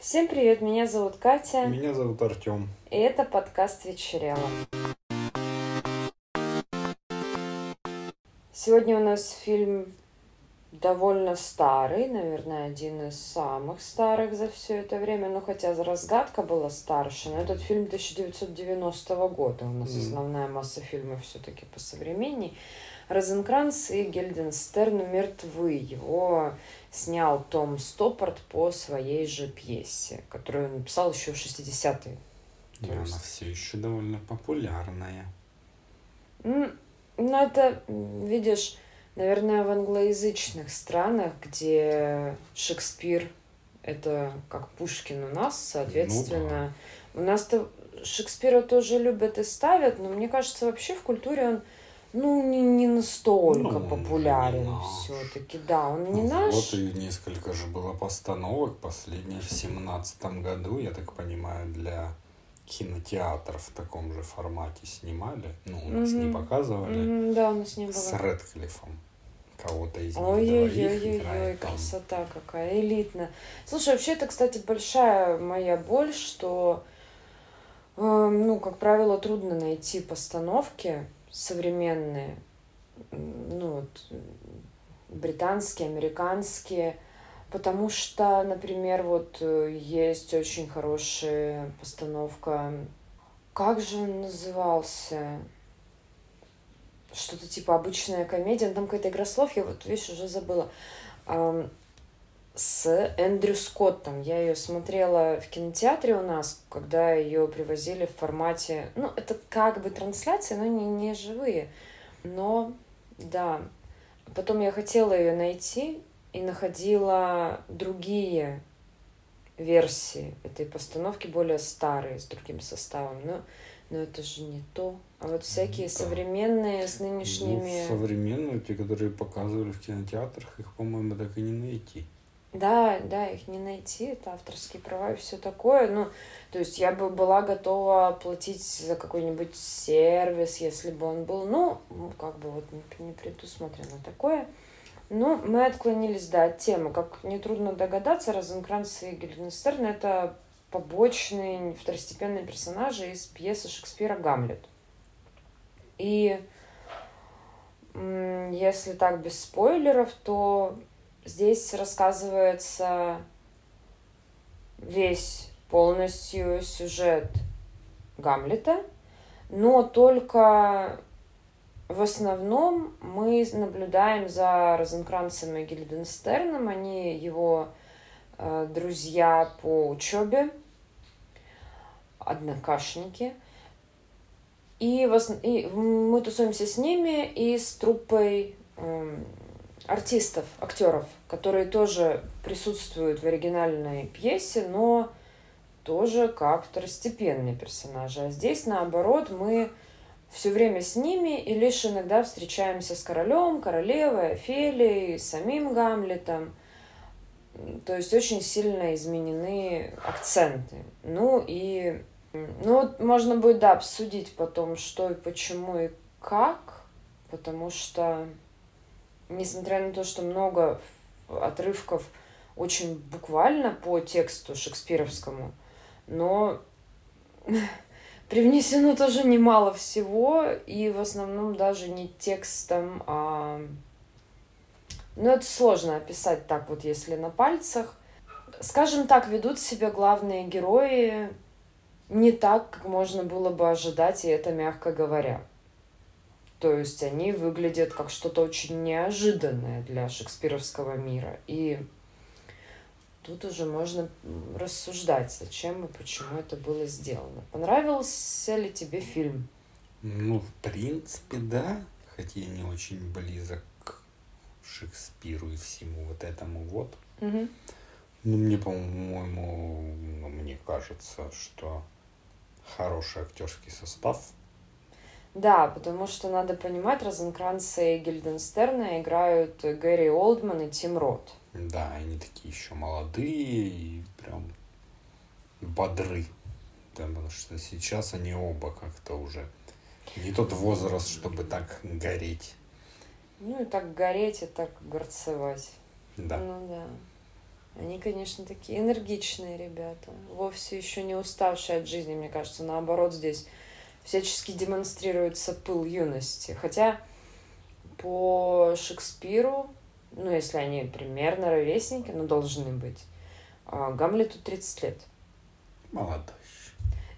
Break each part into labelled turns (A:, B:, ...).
A: Всем привет, меня зовут Катя.
B: Меня зовут Артем.
A: И это подкаст «Вечерело». Сегодня у нас фильм довольно старый, наверное, один из самых старых за все это время, ну хотя разгадка была старше, но этот фильм 1990 года, у нас mm. основная масса фильмов все-таки по современней. Розенкранц и Гельденстерн мертвы. Его снял Том Стоппорт по своей же пьесе, которую он написал еще в 60-е.
B: И она все еще довольно популярная.
A: Ну, это, видишь, наверное, в англоязычных странах, где Шекспир это как Пушкин у нас, соответственно, ну, да. у нас-то Шекспира тоже любят и ставят, но мне кажется, вообще в культуре он ну, не, не настолько ну, популярен все-таки, да, он не
B: ну,
A: наш.
B: Вот и несколько же было постановок, последних в семнадцатом году, я так понимаю, для кинотеатров в таком же формате снимали. Ну, у нас mm-hmm. не показывали.
A: Да, у нас не было.
B: С Редклиффом. Кого-то из них
A: Ой-ой-ой, красота какая, элитная. Слушай, вообще это, кстати, большая моя боль, что, э, ну, как правило, трудно найти постановки, современные, ну вот, британские, американские, потому что, например, вот э, есть очень хорошая постановка, как же он назывался? Что-то типа обычная комедия, ну, там какая-то игра слов, я вот, видишь, уже забыла. С Эндрю Скоттом. Я ее смотрела в кинотеатре у нас, когда ее привозили в формате... Ну, это как бы трансляция, но не, не живые. Но, да. Потом я хотела ее найти и находила другие версии этой постановки, более старые, с другим составом. Но, но это же не то. А вот всякие да. современные с нынешними...
B: Ну, современные, те, которые показывали в кинотеатрах, их, по-моему, так и не найти.
A: Да, да, их не найти, это авторские права и все такое. Ну, то есть я бы была готова платить за какой-нибудь сервис, если бы он был, ну, как бы вот не, не предусмотрено такое. Ну, мы отклонились, да, от темы. Как нетрудно догадаться, Розенкранц и Гильденстерн — это побочные второстепенные персонажи из пьесы Шекспира «Гамлет». И если так без спойлеров, то Здесь рассказывается весь полностью сюжет Гамлета, но только в основном мы наблюдаем за Розенкранцем и Гильденстерном. Они его э, друзья по учебе, однокашники. И, в, и мы тусуемся с ними и с труппой э, артистов, актеров, которые тоже присутствуют в оригинальной пьесе, но тоже как второстепенные персонажи. А здесь, наоборот, мы все время с ними и лишь иногда встречаемся с королем, королевой, Офелией, самим Гамлетом. То есть очень сильно изменены акценты. Ну и ну, можно будет, да, обсудить потом, что и почему и как, потому что несмотря на то, что много отрывков очень буквально по тексту шекспировскому, но привнесено тоже немало всего, и в основном даже не текстом, а... Ну, это сложно описать так вот, если на пальцах. Скажем так, ведут себя главные герои не так, как можно было бы ожидать, и это мягко говоря. То есть они выглядят как что-то очень неожиданное для шекспировского мира. И тут уже можно рассуждать, зачем и почему это было сделано. Понравился ли тебе фильм?
B: Ну, в принципе, да. Хотя я не очень близок к Шекспиру и всему вот этому вот. Угу. Ну, мне, по-моему, ну, мне кажется, что хороший актерский состав –
A: да, потому что надо понимать, Розенкранца и Гильденстерна играют Гэри Олдман и Тим Рот.
B: Да, они такие еще молодые и прям бодры. Потому что сейчас они оба как-то уже не тот возраст, чтобы так гореть.
A: Ну и так гореть, и так горцевать.
B: Да.
A: Ну да. Они, конечно, такие энергичные ребята, вовсе еще не уставшие от жизни, мне кажется, наоборот, здесь всячески демонстрируется пыл юности. Хотя по Шекспиру, ну, если они примерно ровесники, ну, должны быть, а Гамлету 30 лет.
B: Молодой.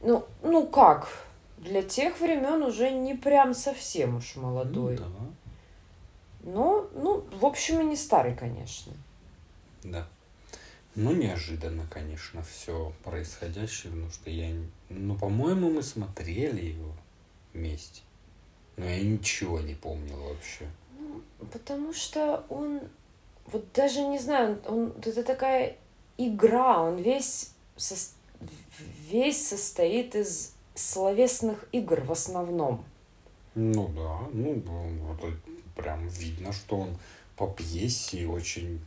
A: Ну, ну как? Для тех времен уже не прям совсем уж молодой. Ну, да. Но, ну, в общем, и не старый, конечно.
B: Да. Ну, неожиданно, конечно, все происходящее, потому что я... Ну, по-моему, мы смотрели его вместе. Но я ничего не помнил вообще.
A: Ну, потому что он... Вот даже не знаю, он... Это такая игра, он весь, со... весь состоит из словесных игр в основном.
B: Ну да, ну вот прям видно, что он по пьесе очень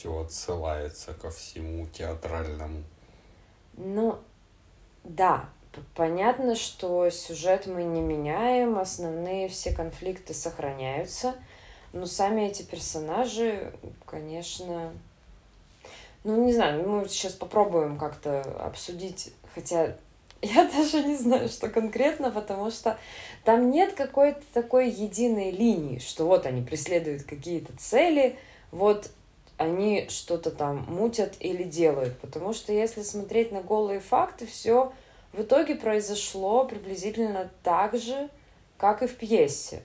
B: все отсылается ко всему театральному.
A: Ну, да, понятно, что сюжет мы не меняем, основные все конфликты сохраняются, но сами эти персонажи, конечно, ну, не знаю, мы сейчас попробуем как-то обсудить, хотя я даже не знаю, что конкретно, потому что там нет какой-то такой единой линии, что вот они преследуют какие-то цели, вот они что-то там мутят или делают. Потому что если смотреть на голые факты, все в итоге произошло приблизительно так же, как и в пьесе.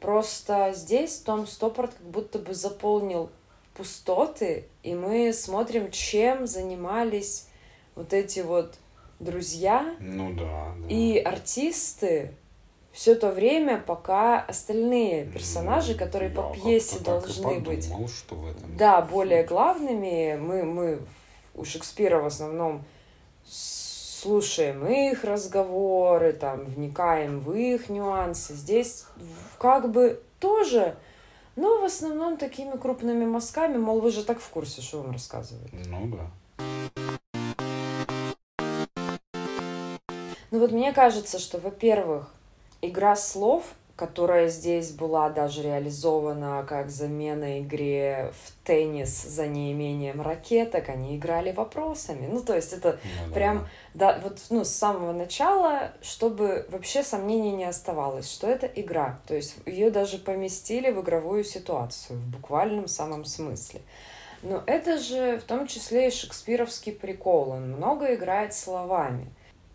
A: Просто здесь Том Стоппорт как будто бы заполнил пустоты, и мы смотрим, чем занимались вот эти вот друзья
B: ну, да,
A: да. и артисты все то время, пока остальные персонажи, которые по пьесе должны подумал, быть,
B: что в этом
A: да, более главными, мы мы у Шекспира в основном слушаем их разговоры, там вникаем в их нюансы. Здесь как бы тоже, но в основном такими крупными мазками, мол, вы же так в курсе, что вам рассказывают.
B: Ну да.
A: Ну вот мне кажется, что, во-первых, игра слов, которая здесь была даже реализована как замена игре в теннис за неимением ракеток, они играли вопросами. Ну, то есть это ну, прям, да. да, вот, ну, с самого начала, чтобы вообще сомнений не оставалось, что это игра. То есть ее даже поместили в игровую ситуацию, в буквальном самом смысле. Но это же в том числе и шекспировский прикол. Он много играет словами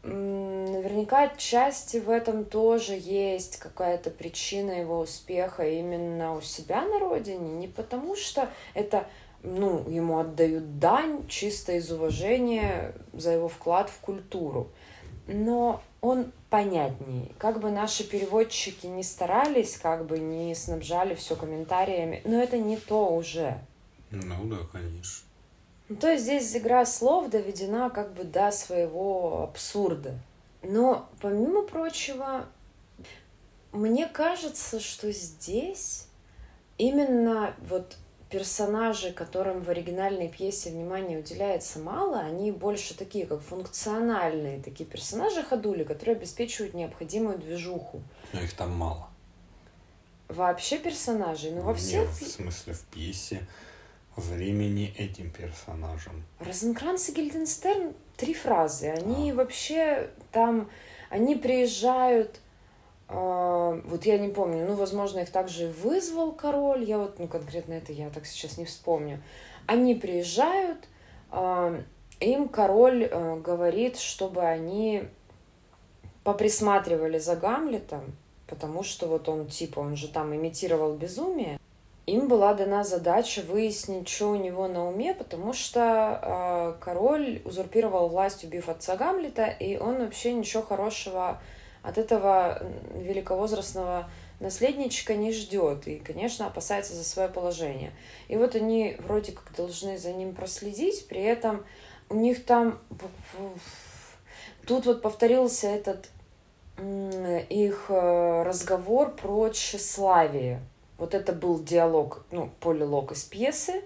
A: наверняка отчасти в этом тоже есть какая-то причина его успеха именно у себя на родине. Не потому что это ну, ему отдают дань чисто из уважения за его вклад в культуру. Но он понятнее. Как бы наши переводчики не старались, как бы не снабжали все комментариями, но это не то уже.
B: Ну да, конечно.
A: Ну, то есть здесь игра слов доведена как бы до своего абсурда. Но, помимо прочего, мне кажется, что здесь именно вот персонажи, которым в оригинальной пьесе внимания уделяется мало, они больше такие, как функциональные такие персонажи ходули, которые обеспечивают необходимую движуху.
B: Но их там мало.
A: Вообще персонажей? Ну, во всех...
B: в смысле, в пьесе времени этим персонажам.
A: Розенкранц и Гильденстерн три фразы. Они а. вообще там, они приезжают, э, вот я не помню, ну, возможно, их также вызвал король, я вот, ну, конкретно это я так сейчас не вспомню. Они приезжают, э, им король э, говорит, чтобы они поприсматривали за Гамлетом, потому что вот он, типа, он же там имитировал безумие, им была дана задача выяснить, что у него на уме, потому что э, король узурпировал власть, убив отца Гамлета, и он вообще ничего хорошего от этого великовозрастного наследничка не ждет и, конечно, опасается за свое положение. И вот они вроде как должны за ним проследить, при этом у них там тут вот повторился этот их э, разговор про тщеславие вот это был диалог, ну, полилог из пьесы.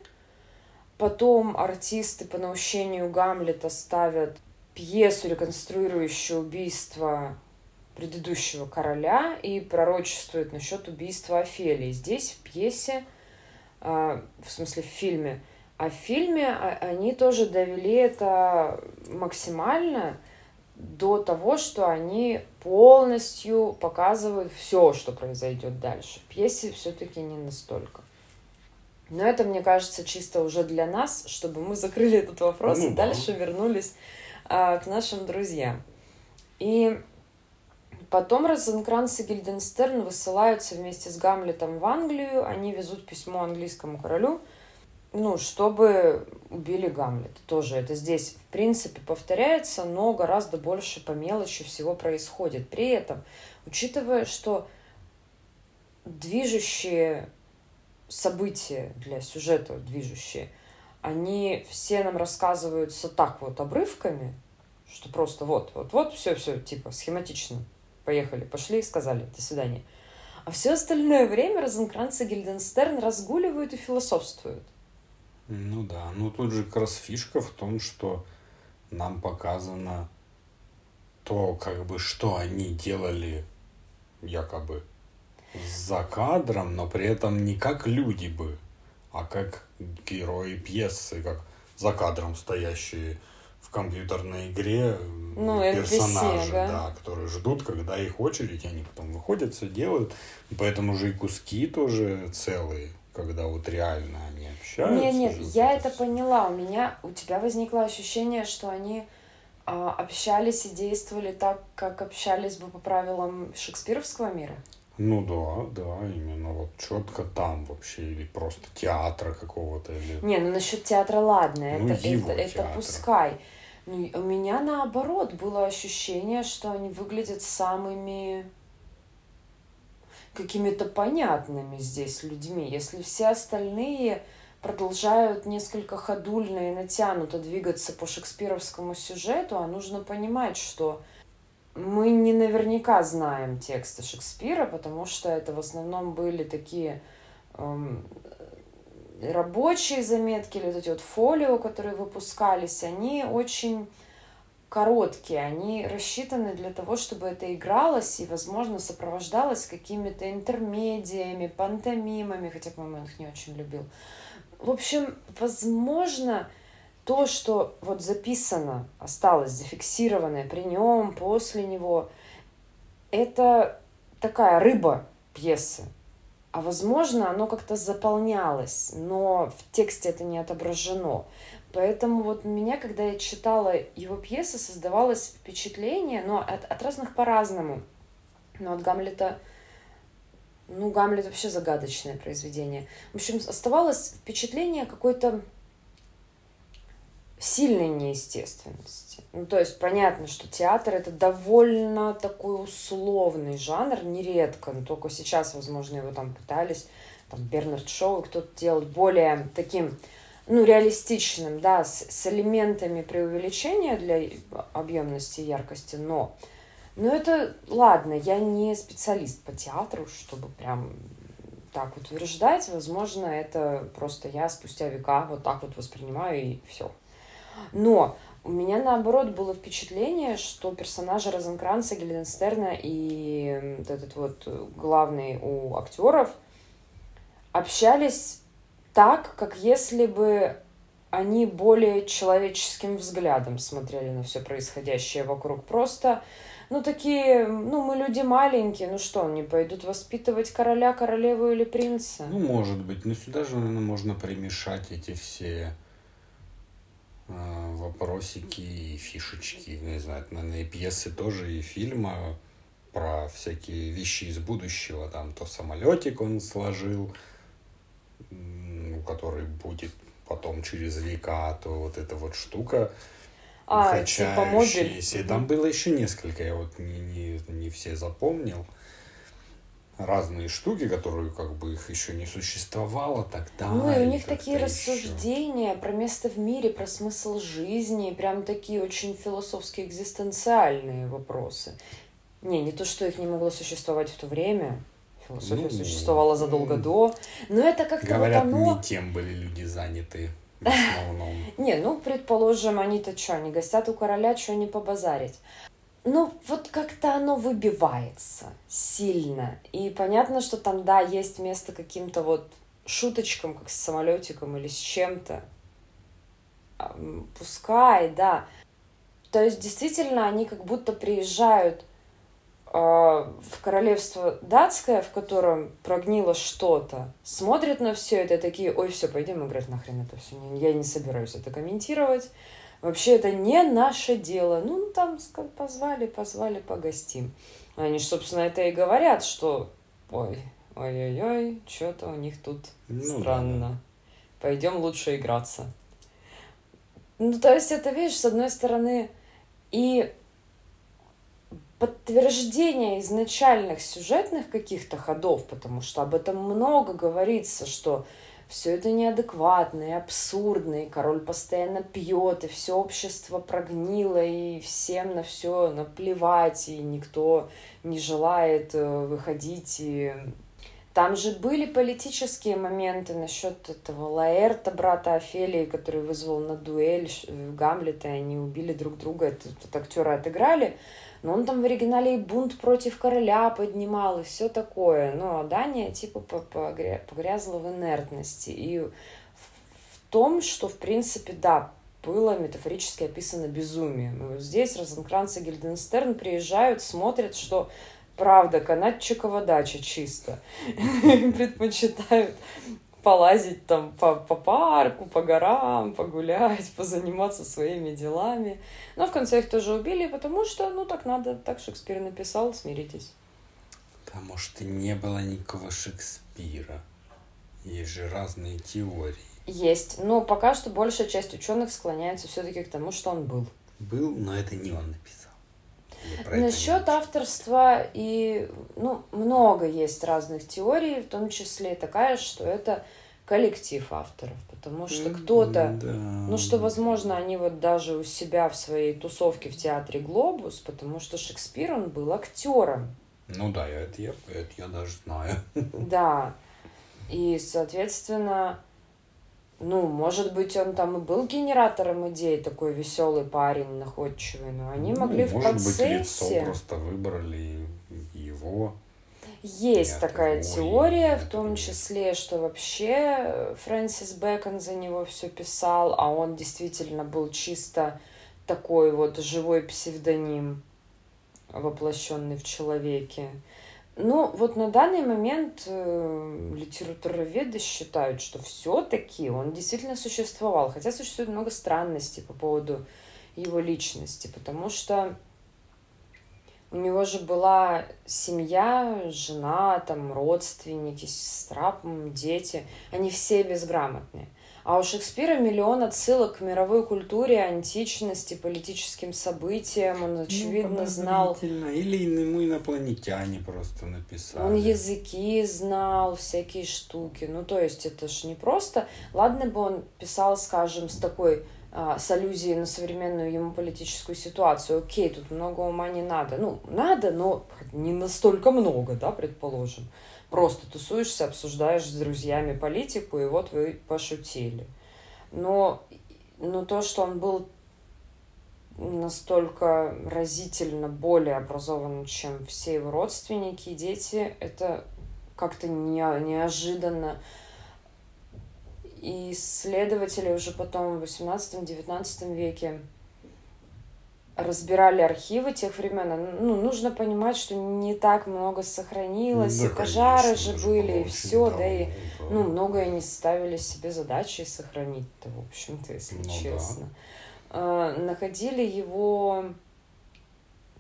A: Потом артисты по наущению Гамлета ставят пьесу, реконструирующую убийство предыдущего короля и пророчествуют насчет убийства Офелии. Здесь в пьесе, э, в смысле в фильме, А в фильме а, они тоже довели это максимально до того, что они полностью показывают все, что произойдет дальше. В пьесе все-таки не настолько. Но это, мне кажется, чисто уже для нас, чтобы мы закрыли этот вопрос ну, и да. дальше вернулись а, к нашим друзьям. И потом Розенкранц и Гильденстерн высылаются вместе с Гамлетом в Англию. Они везут письмо английскому королю, ну, чтобы убили Гамлета. Тоже это здесь, в принципе, повторяется, но гораздо больше по мелочи всего происходит. При этом, учитывая, что движущие события для сюжета, движущие, они все нам рассказываются так вот обрывками, что просто вот, вот, вот, все, все, типа, схематично. Поехали, пошли, сказали, до свидания. А все остальное время Розенкранц и Гильденстерн разгуливают и философствуют.
B: Ну да, ну тут же как раз фишка в том, что нам показано то, как бы, что они делали якобы за кадром, но при этом не как люди бы, а как герои пьесы, как за кадром стоящие в компьютерной игре ну, персонажи, NPC, да? да, которые ждут, когда их очередь, они потом выходят, все делают. И поэтому же и куски тоже целые, когда вот реально они общаются.
A: Нет, нет, я это поняла. У меня, у тебя возникло ощущение, что они а, общались и действовали так, как общались бы по правилам шекспировского мира.
B: Ну да, да, именно вот четко там вообще, или просто театра какого-то. Или...
A: Не, ну насчет театра ладно, ну, это, это, это пускай. Ну, у меня наоборот было ощущение, что они выглядят самыми какими-то понятными здесь людьми. Если все остальные продолжают несколько ходульно и натянуто двигаться по шекспировскому сюжету, а нужно понимать, что мы не наверняка знаем тексты Шекспира, потому что это в основном были такие эм, рабочие заметки или вот эти вот фолио, которые выпускались, они очень короткие, они рассчитаны для того, чтобы это игралось и, возможно, сопровождалось какими-то интермедиями, пантомимами, хотя, по-моему, их не очень любил. В общем, возможно, то, что вот записано, осталось зафиксированное при нем, после него, это такая рыба пьесы. А возможно, оно как-то заполнялось, но в тексте это не отображено. Поэтому вот у меня, когда я читала его пьесы, создавалось впечатление, но от, от разных по-разному. Но от Гамлета, ну, Гамлет вообще загадочное произведение. В общем, оставалось впечатление какой-то сильной неестественности. Ну, то есть понятно, что театр это довольно такой условный жанр, нередко, но только сейчас, возможно, его там пытались, там Бернард Шоу кто-то делать более таким, ну, реалистичным, да, с, с элементами преувеличения для объемности и яркости, но но это, ладно, я не специалист по театру, чтобы прям так утверждать. Возможно, это просто я спустя века вот так вот воспринимаю и все. Но у меня, наоборот, было впечатление, что персонажи Розенкранца, Гильденстерна и этот вот главный у актеров общались так, как если бы они более человеческим взглядом смотрели на все происходящее вокруг. Просто, ну, такие, ну, мы люди маленькие, ну что, они пойдут воспитывать короля, королеву или принца?
B: Ну, может быть, но сюда же, наверное, можно примешать эти все Э, вопросики и фишечки, не знаю, наверное, и пьесы тоже, и фильмы про всякие вещи из будущего, там то самолетик он сложил, который будет потом через века, то вот эта вот штука, а, качающаяся. Типа там было еще несколько, я вот не, не, не все запомнил разные штуки, которые как бы их еще не существовало тогда.
A: Ну и у них такие еще. рассуждения про место в мире, про смысл жизни, прям такие очень философские экзистенциальные вопросы. Не, не то, что их не могло существовать в то время. Философия ну, существовала задолго до. Но это как-то
B: Говорят, вот оно... не тем были люди заняты. В основном.
A: Не, ну, предположим, они-то что, они гостят у короля, что не побазарить ну, вот как-то оно выбивается сильно. И понятно, что там, да, есть место каким-то вот шуточкам, как с самолетиком или с чем-то. пускай, да. То есть действительно они как будто приезжают в королевство датское, в котором прогнило что-то, смотрят на все это такие, ой, все, пойдем играть нахрен это все, я не собираюсь это комментировать. Вообще это не наше дело. Ну, там позвали, позвали, погостим. Они же, собственно, это и говорят, что ой, ой-ой-ой, что-то у них тут ну, странно. Да. Пойдем лучше играться. Ну, то есть это, видишь, с одной стороны, и подтверждение изначальных сюжетных каких-то ходов, потому что об этом много говорится, что все это неадекватно и абсурдно, и король постоянно пьет, и все общество прогнило, и всем на все наплевать, и никто не желает э, выходить и там же были политические моменты насчет этого Лаэрта, брата Офелии, который вызвал на дуэль Гамлета, и они убили друг друга, этот, этот актера отыграли. Но он там в оригинале и бунт против короля поднимал, и все такое. Но Дания типа погрязла в инертности. И в том, что, в принципе, да, было метафорически описано безумие. Вот здесь Розенкранц и Гильденстерн приезжают, смотрят, что правда, канатчикова дача чисто. Предпочитают полазить там по, по парку, по горам, погулять, позаниматься своими делами. Но в конце их тоже убили, потому что, ну, так надо, так Шекспир написал, смиритесь.
B: Может, и не было никакого Шекспира. Есть же разные теории.
A: Есть, но пока что большая часть ученых склоняется все-таки к тому, что он был.
B: Был, но это не он написал.
A: Насчет авторства и ну много есть разных теорий, в том числе такая, что это коллектив авторов, потому что кто-то, да. ну что, возможно, они вот даже у себя в своей тусовке в театре Глобус, потому что Шекспир он был актером.
B: Ну да, это я, это я даже знаю.
A: Да, и соответственно ну, может быть, он там и был генератором идей, такой веселый парень, находчивый, но они ну, могли в процессе...
B: Может быть, лицо просто выбрали его.
A: Есть такая теория, в том числе, что вообще Фрэнсис Бэкон за него все писал, а он действительно был чисто такой вот живой псевдоним, воплощенный в человеке. Ну, вот на данный момент э, литературоведы считают, что все-таки он действительно существовал, хотя существует много странностей по поводу его личности, потому что у него же была семья, жена, там родственники, сестра, дети, они все безграмотные. А у Шекспира миллион отсылок к мировой культуре, античности, политическим событиям. Он, ну, очевидно, ну, знал...
B: Или ему инопланетяне просто написали.
A: Он языки знал, всякие штуки. Ну, то есть, это ж не просто... Ладно бы он писал, скажем, с такой а, с аллюзией на современную ему политическую ситуацию. Окей, тут много ума не надо. Ну, надо, но не настолько много, да, предположим просто тусуешься, обсуждаешь с друзьями политику, и вот вы пошутили. Но, но то, что он был настолько разительно более образованным, чем все его родственники и дети, это как-то не, неожиданно. И исследователи уже потом в 18-19 веке разбирали архивы тех времен, ну, нужно понимать, что не так много сохранилось, да, и пожары конечно, же были, и все, да, и, да. ну, многое не ставили себе задачи сохранить-то, в общем-то, если ну, честно. Да. находили его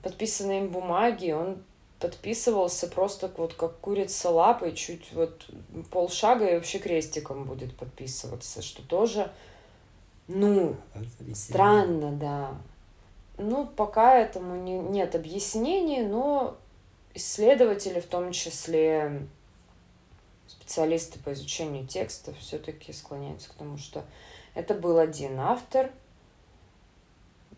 A: подписанные им бумаги, он подписывался просто вот как курица лапой, чуть вот полшага и вообще крестиком будет подписываться, что тоже, ну, странно, да. Ну, пока этому не, нет объяснений, но исследователи, в том числе специалисты по изучению текста, все-таки склоняются к тому, что это был один автор,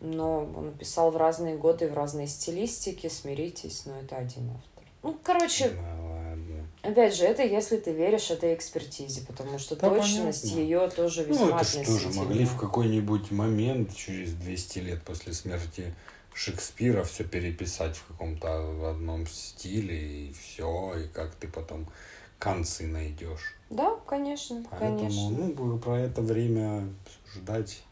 A: но он писал в разные годы, в разные стилистики, смиритесь, но это один автор. Ну, короче, Опять же, это если ты веришь этой экспертизе, потому что да, точность понятно. ее тоже
B: весьма Ну, это что же могли в какой-нибудь момент, через 200 лет после смерти Шекспира, все переписать в каком-то одном стиле, и все, и как ты потом концы найдешь.
A: Да, конечно,
B: Поэтому,
A: конечно.
B: ну, про это время ждать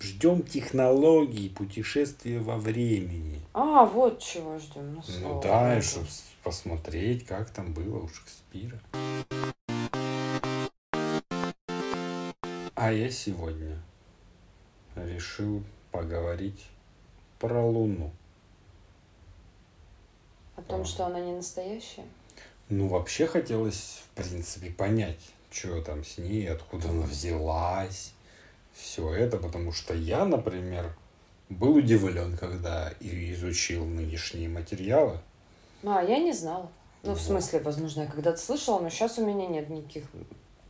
B: ждем технологий путешествия во времени.
A: А, вот чего ждем.
B: Ну, ну да, и чтобы посмотреть, как там было у Шекспира. А я сегодня решил поговорить про Луну.
A: О том, а. что она не настоящая?
B: Ну, вообще хотелось, в принципе, понять, что там с ней, откуда она взялась, все это, потому что я, например, был удивлен, когда изучил нынешние материалы.
A: А, я не знала. Ну, вот. в смысле, возможно, я когда-то слышала, но сейчас у меня нет никаких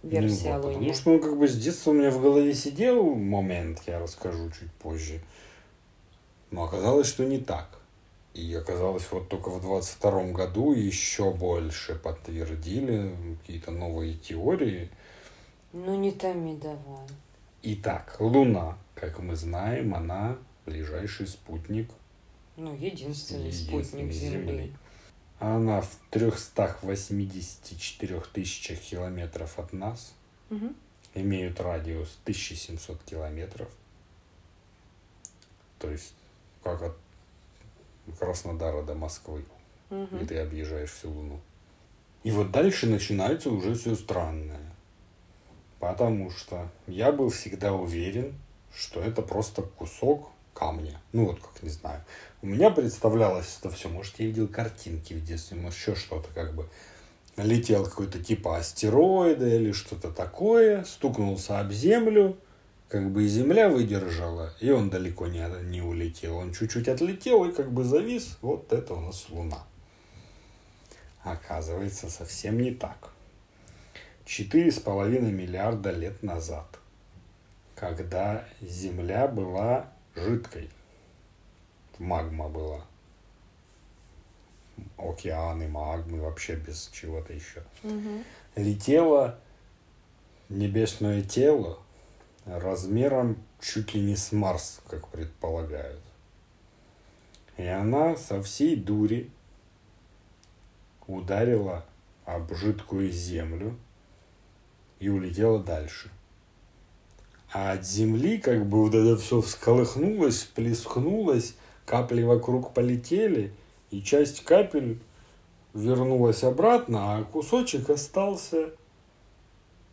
A: версий ну, о
B: Луне. Потому что, ну, как бы с детства у меня в голове сидел момент, я расскажу чуть позже. Но оказалось, что не так. И оказалось, вот только в 22 году еще больше подтвердили какие-то новые теории.
A: Ну, не томи давай.
B: Итак, Луна, как мы знаем, она ближайший спутник.
A: Ну, единственный, единственный спутник Земли. Земли.
B: Она в 384 тысячах километров от нас. Угу. Имеют радиус 1700 километров. То есть, как от Краснодара до Москвы. Угу. И ты объезжаешь всю Луну. И вот дальше начинается уже все странное. Потому что я был всегда уверен, что это просто кусок камня. Ну вот как, не знаю. У меня представлялось это все. Может, я видел картинки в детстве, может, еще что-то как бы. Летел какой-то типа астероида или что-то такое, стукнулся об землю, как бы и земля выдержала, и он далеко не, не улетел. Он чуть-чуть отлетел и как бы завис. Вот это у нас Луна. Оказывается, совсем не так. Четыре с половиной миллиарда лет назад, когда Земля была жидкой, магма была, океаны, магмы, вообще без чего-то еще, угу. летело небесное тело размером чуть ли не с Марс, как предполагают. И она со всей дури ударила об жидкую землю и улетела дальше. А от земли как бы вот это все всколыхнулось, плескнулось, капли вокруг полетели, и часть капель вернулась обратно, а кусочек остался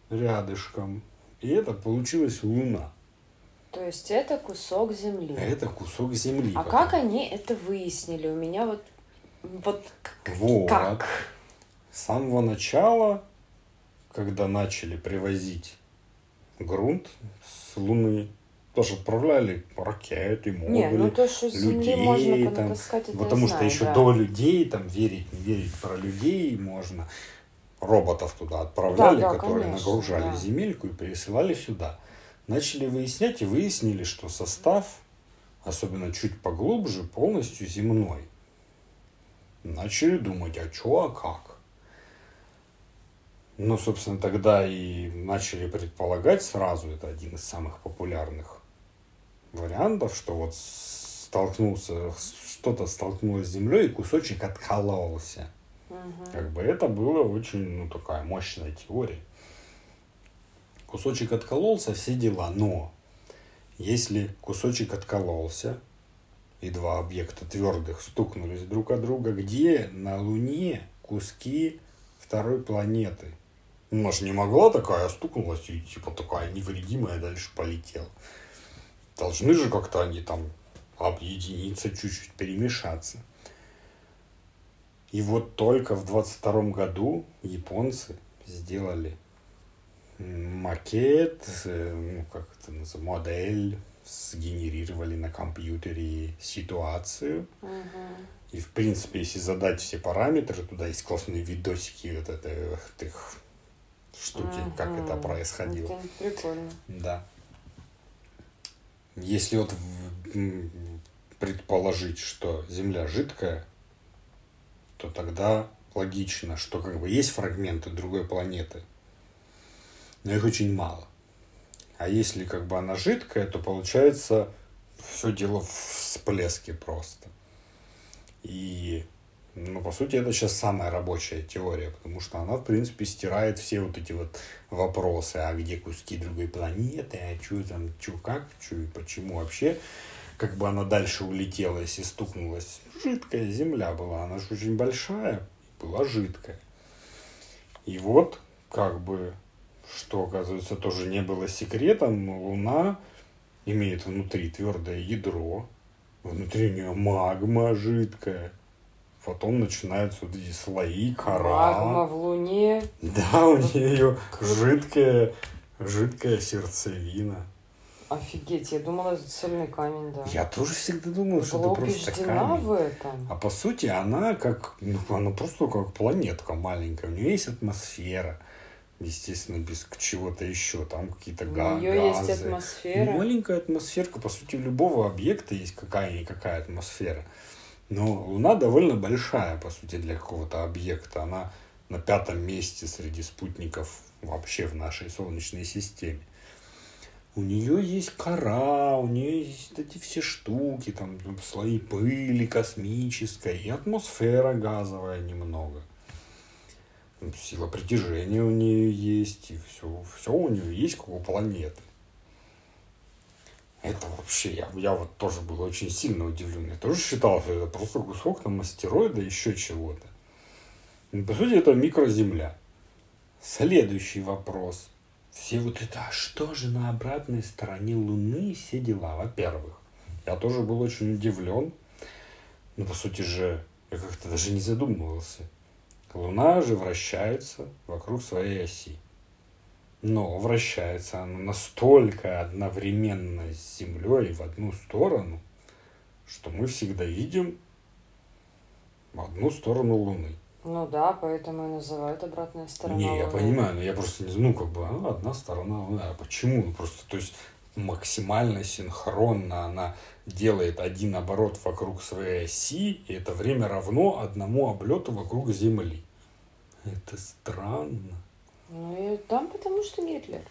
B: рядышком. И это получилась Луна.
A: То есть это кусок земли.
B: Это кусок земли.
A: А потом. как они это выяснили? У меня вот вот, вот. как?
B: С самого начала когда начали привозить грунт с Луны, тоже отправляли ракеты, модули, Не, ну то, что людей. Можно там, это потому что знаю, еще да. до людей, там, верить, не верить про людей можно. Роботов туда отправляли, да, да, которые конечно, нагружали да. земельку и пересылали сюда. Начали выяснять и выяснили, что состав, особенно чуть поглубже, полностью земной. Начали думать, а что, а как? Ну, собственно, тогда и начали предполагать сразу, это один из самых популярных вариантов, что вот столкнулся, что-то столкнулось с землей, и кусочек откололся. Угу. Как бы это было очень, ну, такая мощная теория. Кусочек откололся, все дела, но если кусочек откололся, и два объекта твердых стукнулись друг от друга, где на Луне куски второй планеты – ну, она же не могла такая, стукнулась и типа такая невредимая дальше полетела. Должны же как-то они там объединиться, чуть-чуть перемешаться. И вот только в 22 году японцы сделали макет, э, ну, как это называется, модель, сгенерировали на компьютере ситуацию. Угу. И, в принципе, если задать все параметры, туда есть классные видосики вот этих штуки, ага. как это происходило. Это
A: прикольно.
B: Да. Если вот предположить, что Земля жидкая, то тогда логично, что как бы есть фрагменты другой планеты, но их очень мало. А если как бы она жидкая, то получается все дело в всплеске просто. И Ну, по сути, это сейчас самая рабочая теория, потому что она, в принципе, стирает все вот эти вот вопросы, а где куски другой планеты, а что там, что как, что и почему вообще, как бы она дальше улетела, если стукнулась. Жидкая земля была, она же очень большая, была жидкая. И вот, как бы, что, оказывается, тоже не было секретом, Луна имеет внутри твердое ядро, внутри нее магма жидкая, потом начинаются вот эти слои, кора.
A: Магма в Луне.
B: Да, у нее жидкая, жидкая сердцевина.
A: Офигеть, я думала, это цельный камень, да.
B: Я тоже всегда думал, что это просто камень. в этом. А по сути она как, ну, она просто как планетка маленькая. У нее есть атмосфера естественно, без чего-то еще, там какие-то газы. У нее есть атмосфера. Маленькая атмосферка, по сути, у любого объекта есть какая-никакая атмосфера. Но Луна довольно большая, по сути, для какого-то объекта. Она на пятом месте среди спутников вообще в нашей Солнечной системе. У нее есть кора, у нее есть эти все штуки, там слои пыли космической и атмосфера газовая немного сила притяжения у нее есть, и все, все у нее есть, как у планеты. Это вообще, я, я вот тоже был очень сильно удивлен. Я тоже считал, что это просто кусок там астероида, еще чего-то. Но, по сути, это микроземля. Следующий вопрос. Все вот это, а что же на обратной стороне Луны все дела? Во-первых, я тоже был очень удивлен. Но, по сути же, я как-то даже не задумывался. Луна же вращается вокруг своей оси. Но вращается она настолько одновременно с Землей в одну сторону, что мы всегда видим одну сторону Луны.
A: Ну да, поэтому и называют обратная сторона.
B: Не, Луны. я понимаю, но я просто не ну как бы а, одна сторона Луны. А почему? Ну, просто, то есть максимально синхронно она делает один оборот вокруг своей оси, и это время равно одному облету вокруг Земли. Это странно.
A: Ну и там потому что Гитлер.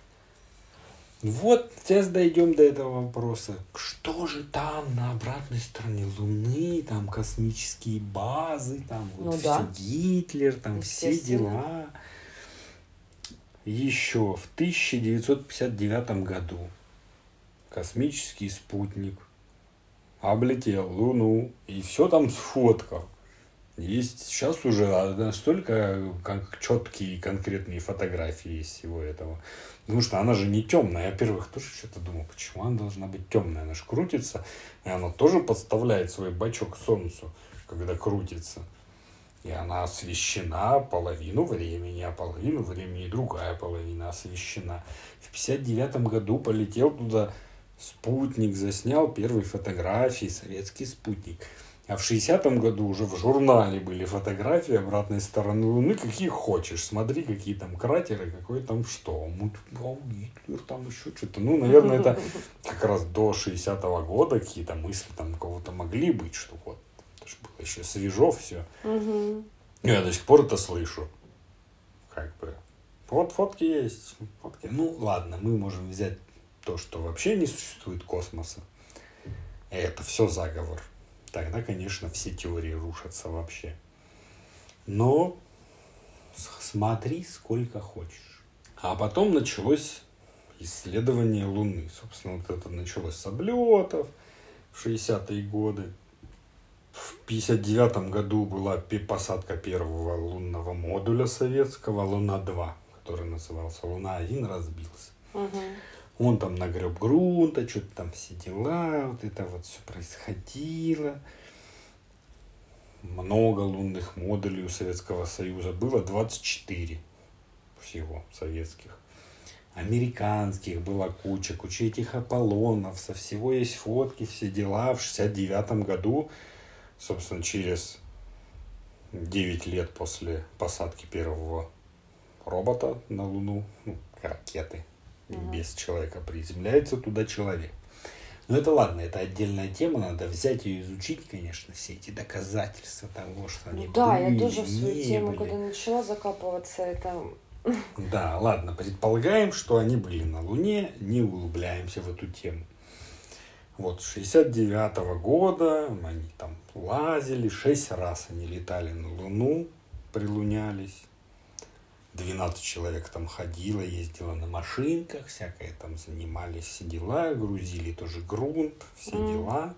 B: Вот сейчас дойдем до этого вопроса. Что же там на обратной стороне Луны, там космические базы, там вот ну, все да. Гитлер, там все дела. Еще в 1959 году космический спутник облетел Луну и все там сфоткал. Есть сейчас уже настолько как четкие конкретные фотографии из всего этого. Потому что она же не темная. Я, во-первых, тоже что-то думал, почему она должна быть темная? Она же крутится, и она тоже подставляет свой бачок солнцу, когда крутится. И она освещена половину времени, а половину времени другая половина освещена. В 59 году полетел туда спутник, заснял первые фотографии, советский спутник. А в 60-м году уже в журнале были фотографии обратной стороны Луны, какие хочешь. Смотри, какие там кратеры, какой там что. Гитлер, там еще что-то. Ну, наверное, это как раз до 60-го года какие-то мысли там кого-то могли быть, что вот. Это же было еще свежо все. Я до сих пор это слышу. Как бы. Вот фотки есть. Фотки. Ну, ладно, мы можем взять то, что вообще не существует космоса. Это все заговор тогда, конечно, все теории рушатся вообще. Но смотри сколько хочешь. А потом началось исследование Луны. Собственно, вот это началось с облетов в 60-е годы. В 59 году была посадка первого лунного модуля советского, Луна-2, который назывался Луна-1, разбился. Угу. Он там нагреб грунта, что-то там все дела, вот это вот все происходило. Много лунных модулей у Советского Союза. Было 24 всего советских. Американских была куча, куча этих Аполлонов, со всего есть фотки, все дела. В 69 году, собственно, через 9 лет после посадки первого робота на Луну, ну, ракеты, без человека приземляется туда человек. Но это ладно, это отдельная тема, надо взять и изучить, конечно, все эти доказательства того, что они ну,
A: Да, были, я тоже в свою тему, были. когда начала закапываться, это...
B: Да, ладно, предполагаем, что они были на Луне, не углубляемся в эту тему. Вот, 69 -го года они там лазили, шесть раз они летали на Луну, прилунялись. 12 человек там ходило, ездило на машинках, всякое там занимались, все дела, грузили тоже грунт, все mm. дела.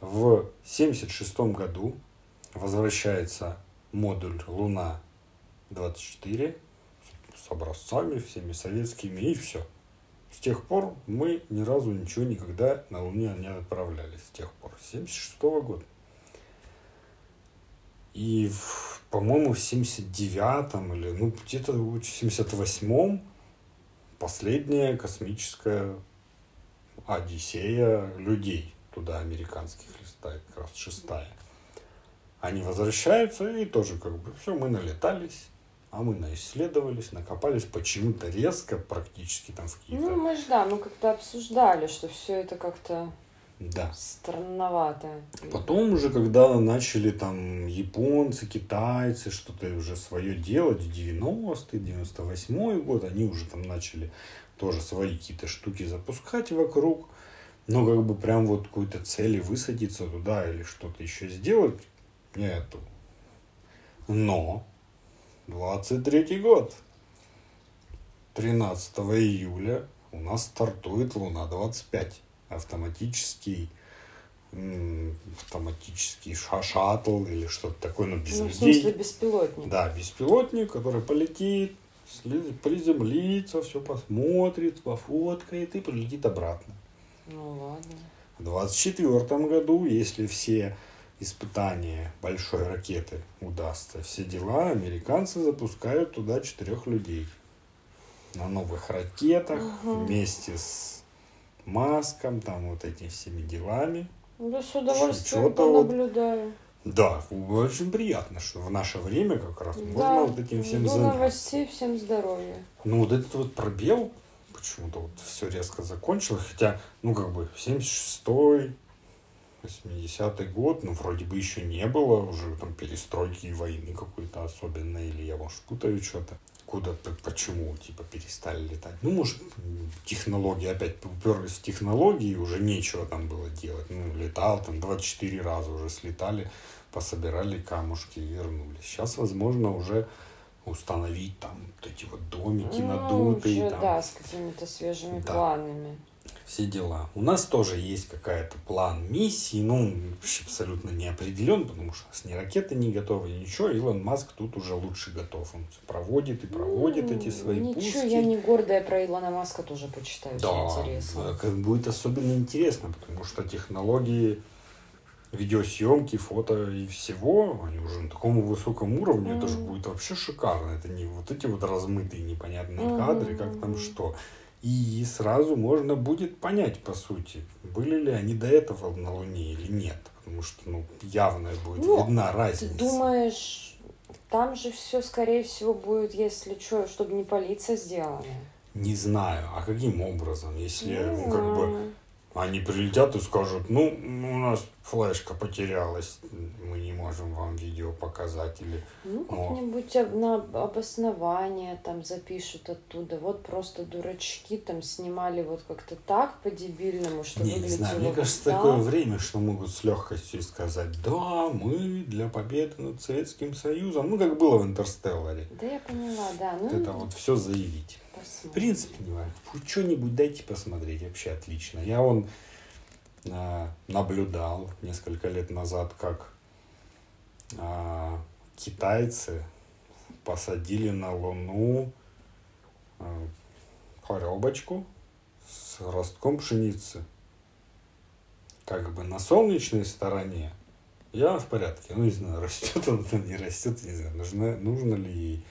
B: В 76 году возвращается модуль Луна-24 с образцами всеми советскими и все. С тех пор мы ни разу ничего никогда на Луне не отправлялись. С тех пор. 76 -го года. И, по-моему, в 79-м или, ну, где-то в 78-м последняя космическая Одиссея людей туда американских летает, как раз шестая. Они возвращаются и тоже как бы все, мы налетались, а мы наисследовались, накопались почему-то резко, практически там в какие-то...
A: Ну, мы же, да, мы как-то обсуждали, что все это как-то
B: да.
A: Странновато.
B: Потом уже, когда начали там японцы, китайцы что-то уже свое делать, в 90-е, 98-й год, они уже там начали тоже свои какие-то штуки запускать вокруг. Но как бы прям вот какой-то цели высадиться туда или что-то еще сделать нету. Но 23 год. 13 июля у нас стартует Луна-25 автоматический автоматический шаттл или что-то такое, но без
A: ну,
B: людей.
A: В смысле беспилотник?
B: Да, беспилотник, который полетит, приземлится, все посмотрит, пофоткает и прилетит обратно.
A: Ну ладно.
B: В 2024 году, если все испытания большой ракеты удастся, все дела, американцы запускают туда четырех людей на новых ракетах угу. вместе с маскам, там вот этими всеми делами.
A: Да, с удовольствием понаблюдаю.
B: Вот, да, очень приятно, что в наше время как раз да. можно вот этим всем
A: заняться. новостей, всем здоровья.
B: Ну, вот этот вот пробел, почему-то вот все резко закончилось, хотя, ну, как бы, 76-й, 80-й год, ну, вроде бы еще не было уже там перестройки и войны какой-то особенной, или я, может, путаю что-то куда, почему, типа, перестали летать. Ну, может, технологии, опять уперлись в технологии, уже нечего там было делать. Ну, летал там 24 раза уже слетали, пособирали камушки и вернулись. Сейчас, возможно, уже установить там вот эти вот домики ну, надутые.
A: Уже,
B: там.
A: да, с какими-то свежими да. планами
B: все дела. У нас тоже есть какая-то план миссии, ну, абсолютно не определен, потому что у нас ни ракеты не готовы, ничего. Илон Маск тут уже лучше готов. Он проводит и проводит ну, эти свои
A: ничего,
B: пуски.
A: Ничего, я не гордая про Илона Маска тоже почитаю. Да, интересно.
B: как будет особенно интересно, потому что технологии видеосъемки, фото и всего, они уже на таком высоком уровне, mm это же будет вообще шикарно. Это не вот эти вот размытые непонятные mm кадры, как там что. И сразу можно будет понять, по сути, были ли они до этого на Луне или нет. Потому что ну, явно будет ну, видна разница.
A: Ты думаешь, там же все, скорее всего, будет, если что, чтобы не полиция сделала?
B: Не знаю. А каким образом? Если, ну, как бы, они прилетят и скажут, ну, у нас флешка потерялась, мы не можем вам видео показать. Или,
A: ну, как-нибудь на обоснование там запишут оттуда. Вот просто дурачки там снимали вот как-то так по-дебильному, что
B: не, не знаю, мне кажется, так. такое время, что могут с легкостью сказать, да, мы для победы над Советским Союзом, ну, как было в Интерстелларе.
A: Да, я поняла, да. Ну,
B: вот это вот все заявить. В принципе, не важно. Что-нибудь дайте посмотреть, вообще отлично. Я он а, наблюдал несколько лет назад, как а, китайцы посадили на Луну а, коробочку с ростком пшеницы. Как бы на солнечной стороне я в порядке. Ну, не знаю, растет она там, не растет, не знаю, нужно, нужно ли ей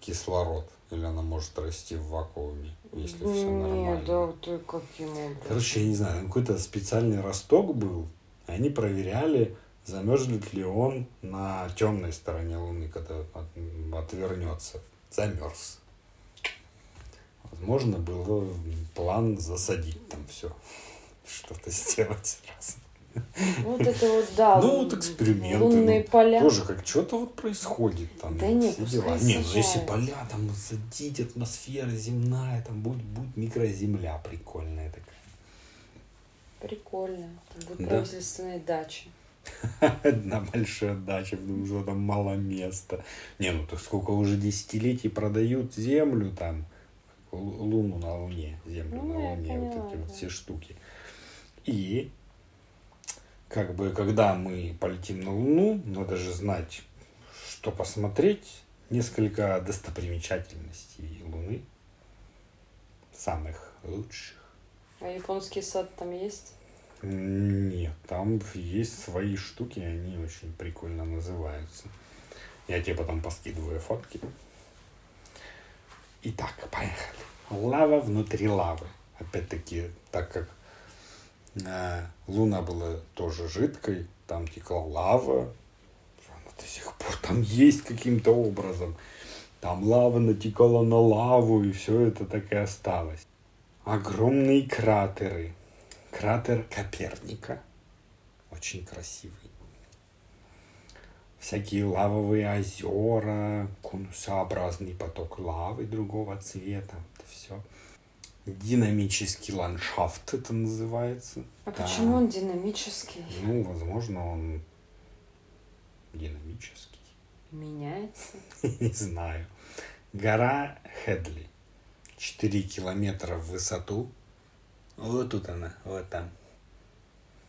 B: кислород. Или она может расти в вакууме, если все нормально?
A: Нет, да ты каким образом?
B: Короче, я не знаю, какой-то специальный росток был, и они проверяли, замерзнет ли он на темной стороне Луны, когда отвернется. Замерз. Возможно, был план засадить там все, что-то сделать сразу.
A: Вот это вот, да.
B: Ну, вот эксперименты. Лунные ну, поля. Тоже как что-то вот происходит там.
A: Да нет, все
B: дела. Нет, ну если поля там садить, атмосфера земная, там будет, будет микроземля прикольная такая.
A: Прикольно. Там будут да. правительственные дачи.
B: Одна большая дача, потому что там мало места. Не, ну так сколько уже десятилетий продают землю там, Луну на Луне, Землю ну, на Луне, вот эти вот все штуки. И как бы, когда мы полетим на Луну, надо же знать, что посмотреть, несколько достопримечательностей Луны, самых лучших.
A: А японский сад там есть?
B: Нет, там есть свои штуки, они очень прикольно называются. Я тебе потом поскидываю фотки. Итак, поехали. Лава внутри лавы. Опять-таки, так как Луна была тоже жидкой, там текла лава, она до сих пор там есть каким-то образом. Там лава натекала на лаву, и все это так и осталось. Огромные кратеры. Кратер Коперника. Очень красивый. Всякие лавовые озера, конусообразный поток лавы другого цвета. Это все. Динамический ландшафт это называется.
A: А да. почему он динамический?
B: Ну, возможно, он динамический.
A: Меняется?
B: Не знаю. Гора Хедли. 4 километра в высоту. Вот тут она, вот там.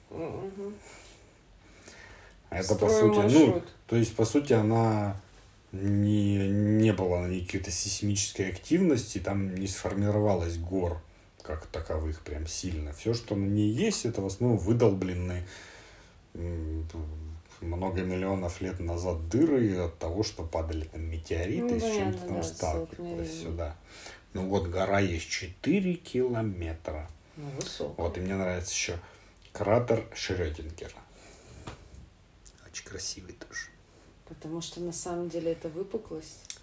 B: Угу. Это по сути, ну, маршрут. ну, то есть, по сути, она не, не было на ней какой-то сейсмической активности, там не сформировалось гор как таковых прям сильно. Все, что на ней есть, это в основном выдолбленные много миллионов лет назад дыры от того, что падали там метеориты, ну, с чем-то там да, сталкивались сюда. Ну вот гора есть 4 километра.
A: Ну, высоко.
B: Вот, и мне нравится еще кратер Шрёдингера. Очень красивый тоже.
A: Потому что на самом деле это выпуклость.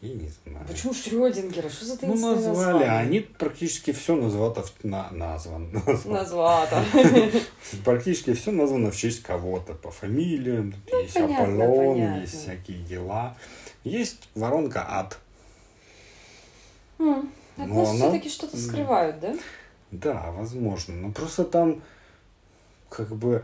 B: Я не знаю.
A: Почему Шрёдингера? Что за
B: Ну, назвали. Название? Они практически все назвато на, назван.
A: Назвато.
B: Практически все названо в честь кого-то. По фамилиям. Ну, есть понятно, Аполлон, понятно. есть всякие дела. Есть воронка ад.
A: Хм. От нас все-таки что-то скрывают, да?
B: Да, возможно. Но просто там как бы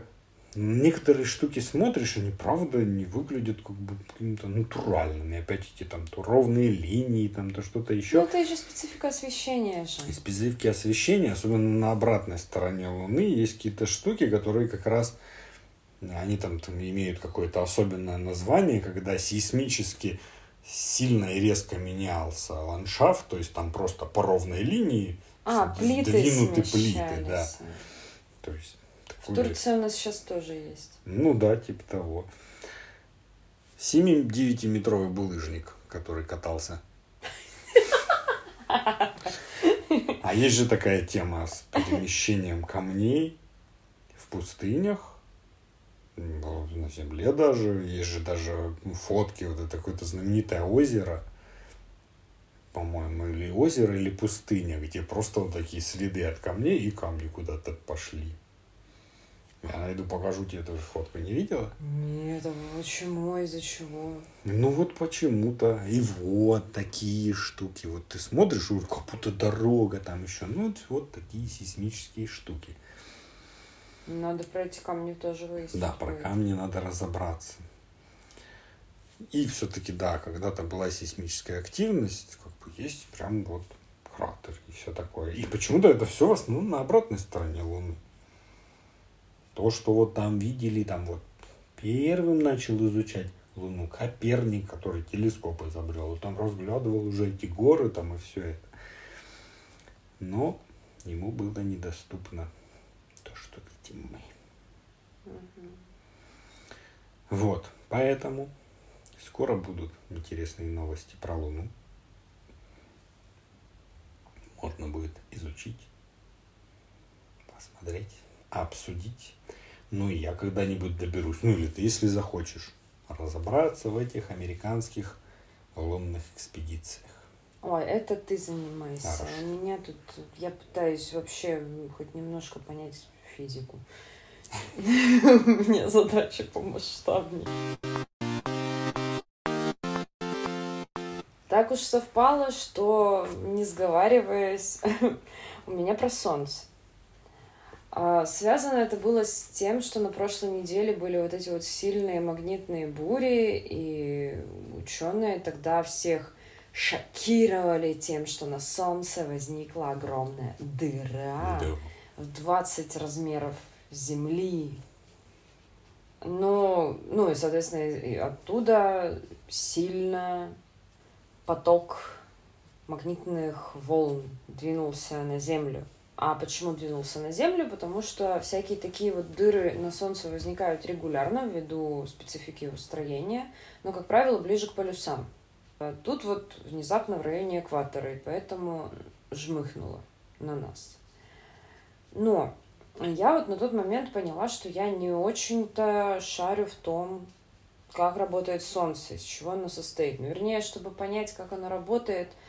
B: некоторые штуки смотришь, они правда не выглядят как бы какими-то натуральными. Опять эти там то ровные линии, там то что-то еще.
A: Ну, это еще специфика освещения же.
B: И специфики освещения, особенно на обратной стороне Луны, есть какие-то штуки, которые как раз они там, там имеют какое-то особенное название, когда сейсмически сильно и резко менялся ландшафт, то есть там просто по ровной линии
A: а, плиты
B: сдвинуты плиты, да. То есть
A: в Турции у нас сейчас тоже есть.
B: Ну да, типа того. 7-9-метровый булыжник, который катался. А есть же такая тема с перемещением камней в пустынях, на земле даже. Есть же даже фотки, вот это какое-то знаменитое озеро, по-моему, или озеро, или пустыня, где просто вот такие следы от камней, и камни куда-то пошли. Я найду, покажу тебе эту фотку. Не видела?
A: Нет, а почему, из-за чего?
B: Ну вот почему-то. И вот такие штуки. Вот ты смотришь, как будто дорога там еще. Ну вот, вот такие сейсмические штуки.
A: Надо про эти камни тоже выяснить.
B: Да, про камни надо разобраться. И все-таки, да, когда-то была сейсмическая активность, как бы есть прям вот кратер и все такое. И почему-то это все в основном на обратной стороне Луны. То, что вот там видели, там вот первым начал изучать Луну Коперник, который телескоп изобрел. Вот там разглядывал уже эти горы там и все это. Но ему было недоступно то, что видим мы. Угу. Вот, поэтому скоро будут интересные новости про Луну. Можно будет изучить, посмотреть обсудить. Ну и я когда-нибудь доберусь, ну или ты, если захочешь, разобраться в этих американских лунных экспедициях.
A: Ой, это ты занимайся. Хорошо. А меня тут, я пытаюсь вообще хоть немножко понять физику. У меня задача помасштабнее. Так уж совпало, что, не сговариваясь, у меня про солнце. А, связано это было с тем, что на прошлой неделе были вот эти вот сильные магнитные бури, и ученые тогда всех шокировали тем, что на Солнце возникла огромная дыра да. в 20 размеров Земли. Ну, ну и, соответственно, и оттуда сильно поток магнитных волн двинулся на Землю. А почему двинулся на Землю? Потому что всякие такие вот дыры на Солнце возникают регулярно ввиду специфики устроения, но, как правило, ближе к полюсам. А тут вот внезапно в районе экватора, и поэтому жмыхнуло на нас. Но я вот на тот момент поняла, что я не очень-то шарю в том, как работает Солнце, из чего оно состоит. Ну, вернее, чтобы понять, как оно работает –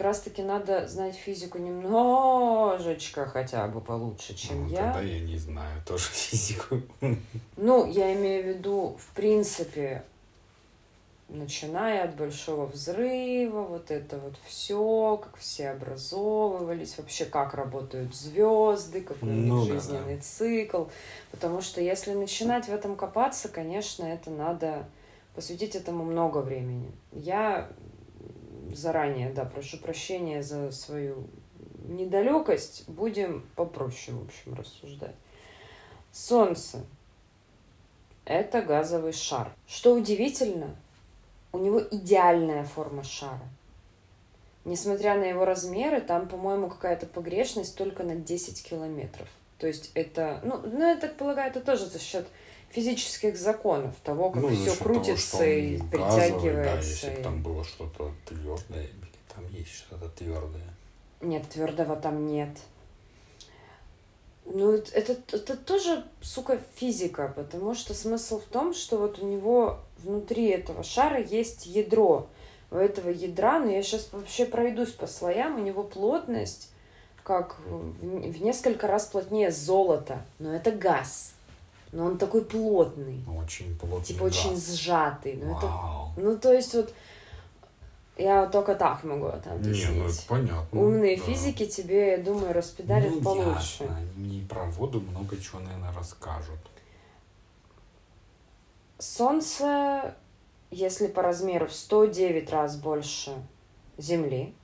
A: как раз-таки надо знать физику немножечко хотя бы получше, чем ну, я.
B: Тогда я не знаю тоже физику.
A: Ну, я имею в виду, в принципе, начиная от большого взрыва, вот это вот все, как все образовывались, вообще как работают звезды, какой ну, жизненный да. цикл. Потому что если начинать в этом копаться, конечно, это надо посвятить этому много времени. Я заранее, да, прошу прощения за свою недалекость, будем попроще, в общем, рассуждать. Солнце – это газовый шар. Что удивительно, у него идеальная форма шара. Несмотря на его размеры, там, по-моему, какая-то погрешность только на 10 километров. То есть это, ну, ну, я так полагаю, это тоже за счет физических законов, того, как ну, все крутится того, и притягивается. Да,
B: если бы там было что-то твердое, или там есть что-то твердое.
A: Нет, твердого там нет. Ну, это, это тоже, сука, физика, потому что смысл в том, что вот у него внутри этого шара есть ядро. У этого ядра, ну я сейчас вообще пройдусь по слоям, у него плотность как в несколько раз плотнее золота, но это газ но он такой плотный.
B: Очень плотный.
A: Типа газ. очень сжатый. Ну, это, ну, то есть вот я только так могу это объяснить.
B: Не, ну это понятно.
A: Умные да. физики тебе, я думаю, распедалят ну, получше.
B: Ясно. Они про воду много чего, наверное, расскажут.
A: Солнце, если по размеру в 109 раз больше Земли,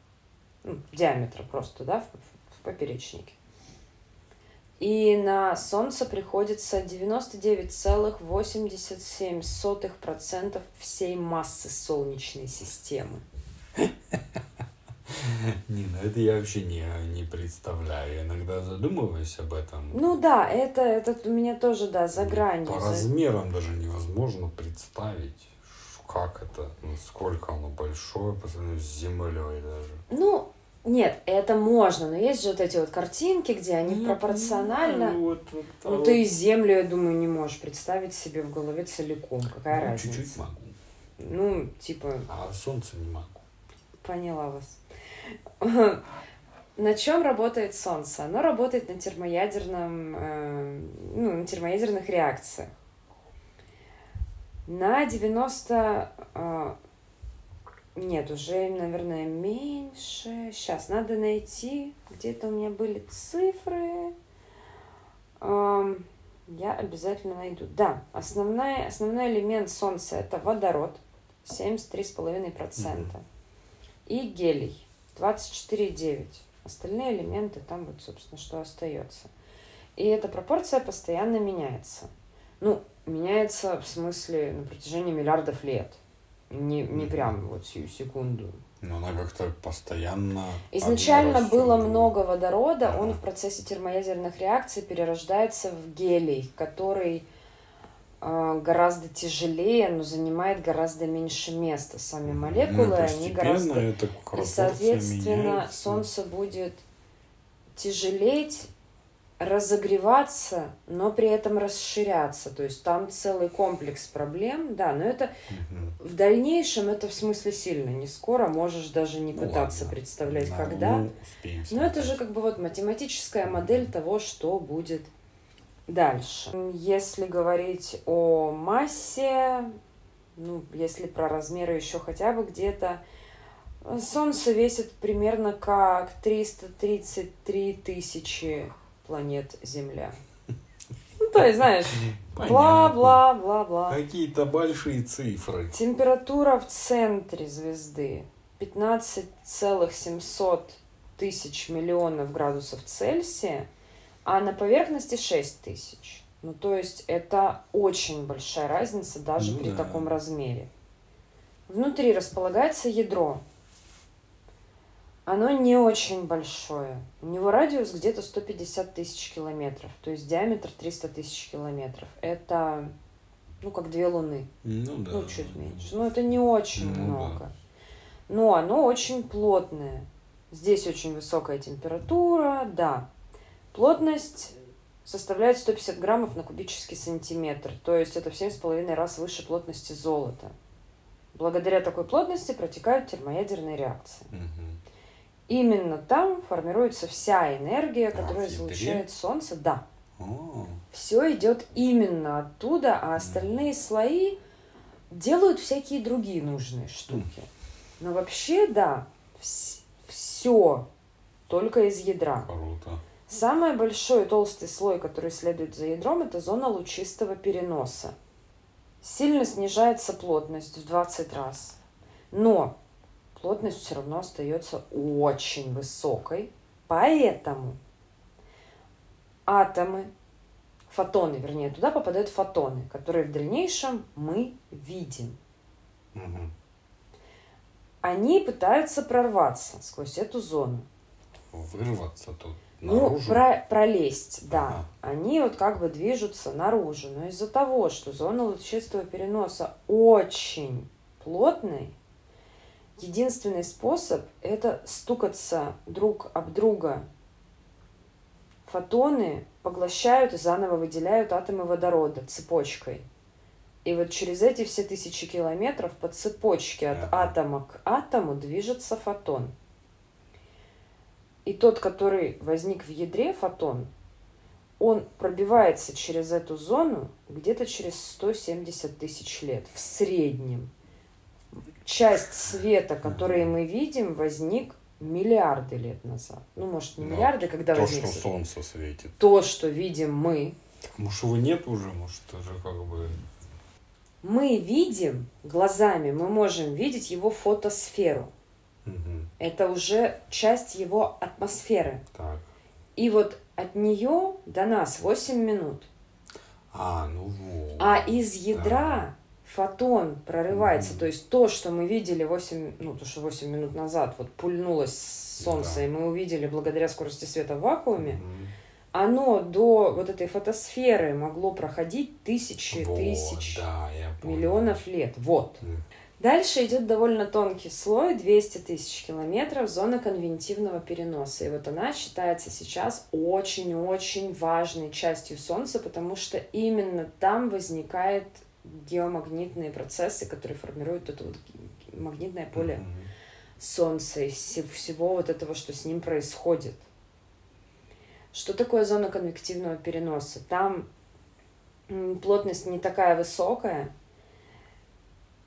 A: ну, диаметра просто, да, в, в поперечнике, и на Солнце приходится 99,87% всей массы Солнечной системы.
B: Не, ну это я вообще не, не представляю. иногда задумываюсь об этом.
A: Ну да, это, это у меня тоже, да, за гранью.
B: По размерам даже невозможно представить, как это, насколько оно большое по сравнению с Землей даже.
A: Ну, нет, это можно, но есть же вот эти вот картинки, где они Нет, пропорционально. Ну, вот, вот, а ну вот. ты землю, я думаю, не можешь представить себе в голове целиком. Какая ну, разница?
B: Чуть-чуть могу.
A: Ну, типа.
B: А солнце не могу.
A: Поняла вас. На чем работает Солнце? Оно работает на термоядерном, э, ну, на термоядерных реакциях. На 90 нет, уже, наверное, меньше. Сейчас надо найти. Где-то у меня были цифры. Я обязательно найду. Да, основной, основной элемент Солнца это водород 73,5%. Mm-hmm. И гелий 24,9%. Остальные элементы там вот, собственно, что остается. И эта пропорция постоянно меняется. Ну, меняется в смысле на протяжении миллиардов лет. Не, не прям вот сию секунду.
B: Но она как-то постоянно...
A: Изначально было много водорода, ага. он в процессе термоядерных реакций перерождается в гелий, который э, гораздо тяжелее, но занимает гораздо меньше места. Сами молекулы, ну, они гораздо... И, соответственно, меняется. Солнце будет тяжелеть разогреваться, но при этом расширяться. То есть там целый комплекс проблем, да, но это угу. в дальнейшем это в смысле сильно. Не скоро можешь даже не ну, пытаться ладно. представлять, да, когда. Ну, но это же как бы вот математическая модель того, что будет дальше. Если говорить о массе, ну, если про размеры еще хотя бы где-то, Солнце весит примерно как 333 тысячи планет Земля. Ну, то есть, знаешь, бла-бла-бла-бла.
B: Какие-то большие цифры.
A: Температура в центре звезды 15,700 тысяч миллионов градусов Цельсия, а на поверхности 6 тысяч. Ну, то есть это очень большая разница даже ну, при да. таком размере. Внутри располагается ядро. Оно не очень большое. У него радиус где-то 150 тысяч километров, то есть диаметр 300 тысяч километров. Это, ну, как две луны.
B: Ну, да.
A: Ну, чуть меньше. Но это не очень ну, много. Да. Но оно очень плотное. Здесь очень высокая температура, да. Плотность составляет 150 граммов на кубический сантиметр, то есть это в 7,5 раз выше плотности золота. Благодаря такой плотности протекают термоядерные реакции.
B: Угу.
A: Именно там формируется вся энергия, которая а, излучает Солнце. Да.
B: О.
A: Все идет именно оттуда, а остальные слои делают всякие другие нужные штуки. Но вообще, да, все только из ядра.
B: Круто.
A: Самый большой толстый слой, который следует за ядром, это зона лучистого переноса. Сильно снижается плотность в 20 раз. Но плотность все равно остается очень высокой. Поэтому атомы, фотоны, вернее, туда попадают фотоны, которые в дальнейшем мы видим.
B: Угу.
A: Они пытаются прорваться сквозь эту зону.
B: Вырваться тут.
A: Ну, про пролезть, да. Ага. Они вот как бы движутся наружу. Но из-за того, что зона лучистого переноса очень плотная, единственный способ – это стукаться друг об друга. Фотоны поглощают и заново выделяют атомы водорода цепочкой. И вот через эти все тысячи километров по цепочке от атома к атому движется фотон. И тот, который возник в ядре, фотон, он пробивается через эту зону где-то через 170 тысяч лет в среднем часть света, который мы видим, возник миллиарды лет назад. Ну, может, не Но миллиарды, когда
B: то,
A: возник.
B: То, что солнце светит.
A: То, что видим мы.
B: Так, может, его нет уже, может, тоже как бы...
A: Мы видим глазами, мы можем видеть его фотосферу.
B: Угу.
A: Это уже часть его атмосферы.
B: Так.
A: И вот от нее до нас 8 минут.
B: А, ну вот.
A: А из ядра фотон прорывается, mm-hmm. то есть то, что мы видели 8, ну, то, что 8 минут назад вот пульнулось солнце, yeah. и мы увидели благодаря скорости света в вакууме,
B: mm-hmm.
A: оно до вот этой фотосферы могло проходить тысячи
B: вот,
A: тысяч
B: да,
A: миллионов лет. Вот.
B: Mm.
A: Дальше идет довольно тонкий слой, 200 тысяч километров, зона конвентивного переноса. И вот она считается сейчас очень-очень важной частью Солнца, потому что именно там возникает геомагнитные процессы, которые формируют это вот магнитное поле mm-hmm. Солнца и всего вот этого, что с ним происходит. Что такое зона конвективного переноса? Там плотность не такая высокая,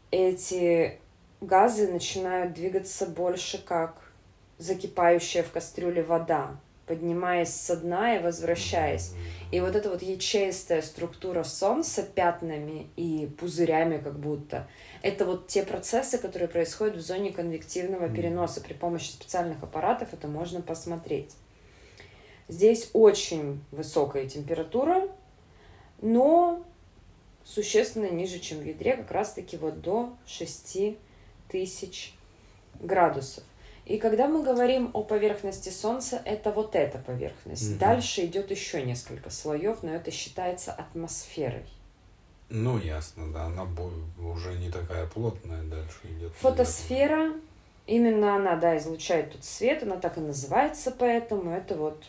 A: эти газы начинают двигаться больше как закипающая в кастрюле вода поднимаясь со дна и возвращаясь. И вот эта вот ячеистая структура Солнца пятнами и пузырями как будто, это вот те процессы, которые происходят в зоне конвективного переноса. При помощи специальных аппаратов это можно посмотреть. Здесь очень высокая температура, но существенно ниже, чем в ядре, как раз-таки вот до 6 тысяч градусов. И когда мы говорим о поверхности Солнца, это вот эта поверхность. Угу. Дальше идет еще несколько слоев, но это считается атмосферой.
B: Ну, ясно, да. Она уже не такая плотная, дальше идет.
A: Фотосфера, именно она, да, излучает тут свет, она так и называется, поэтому это вот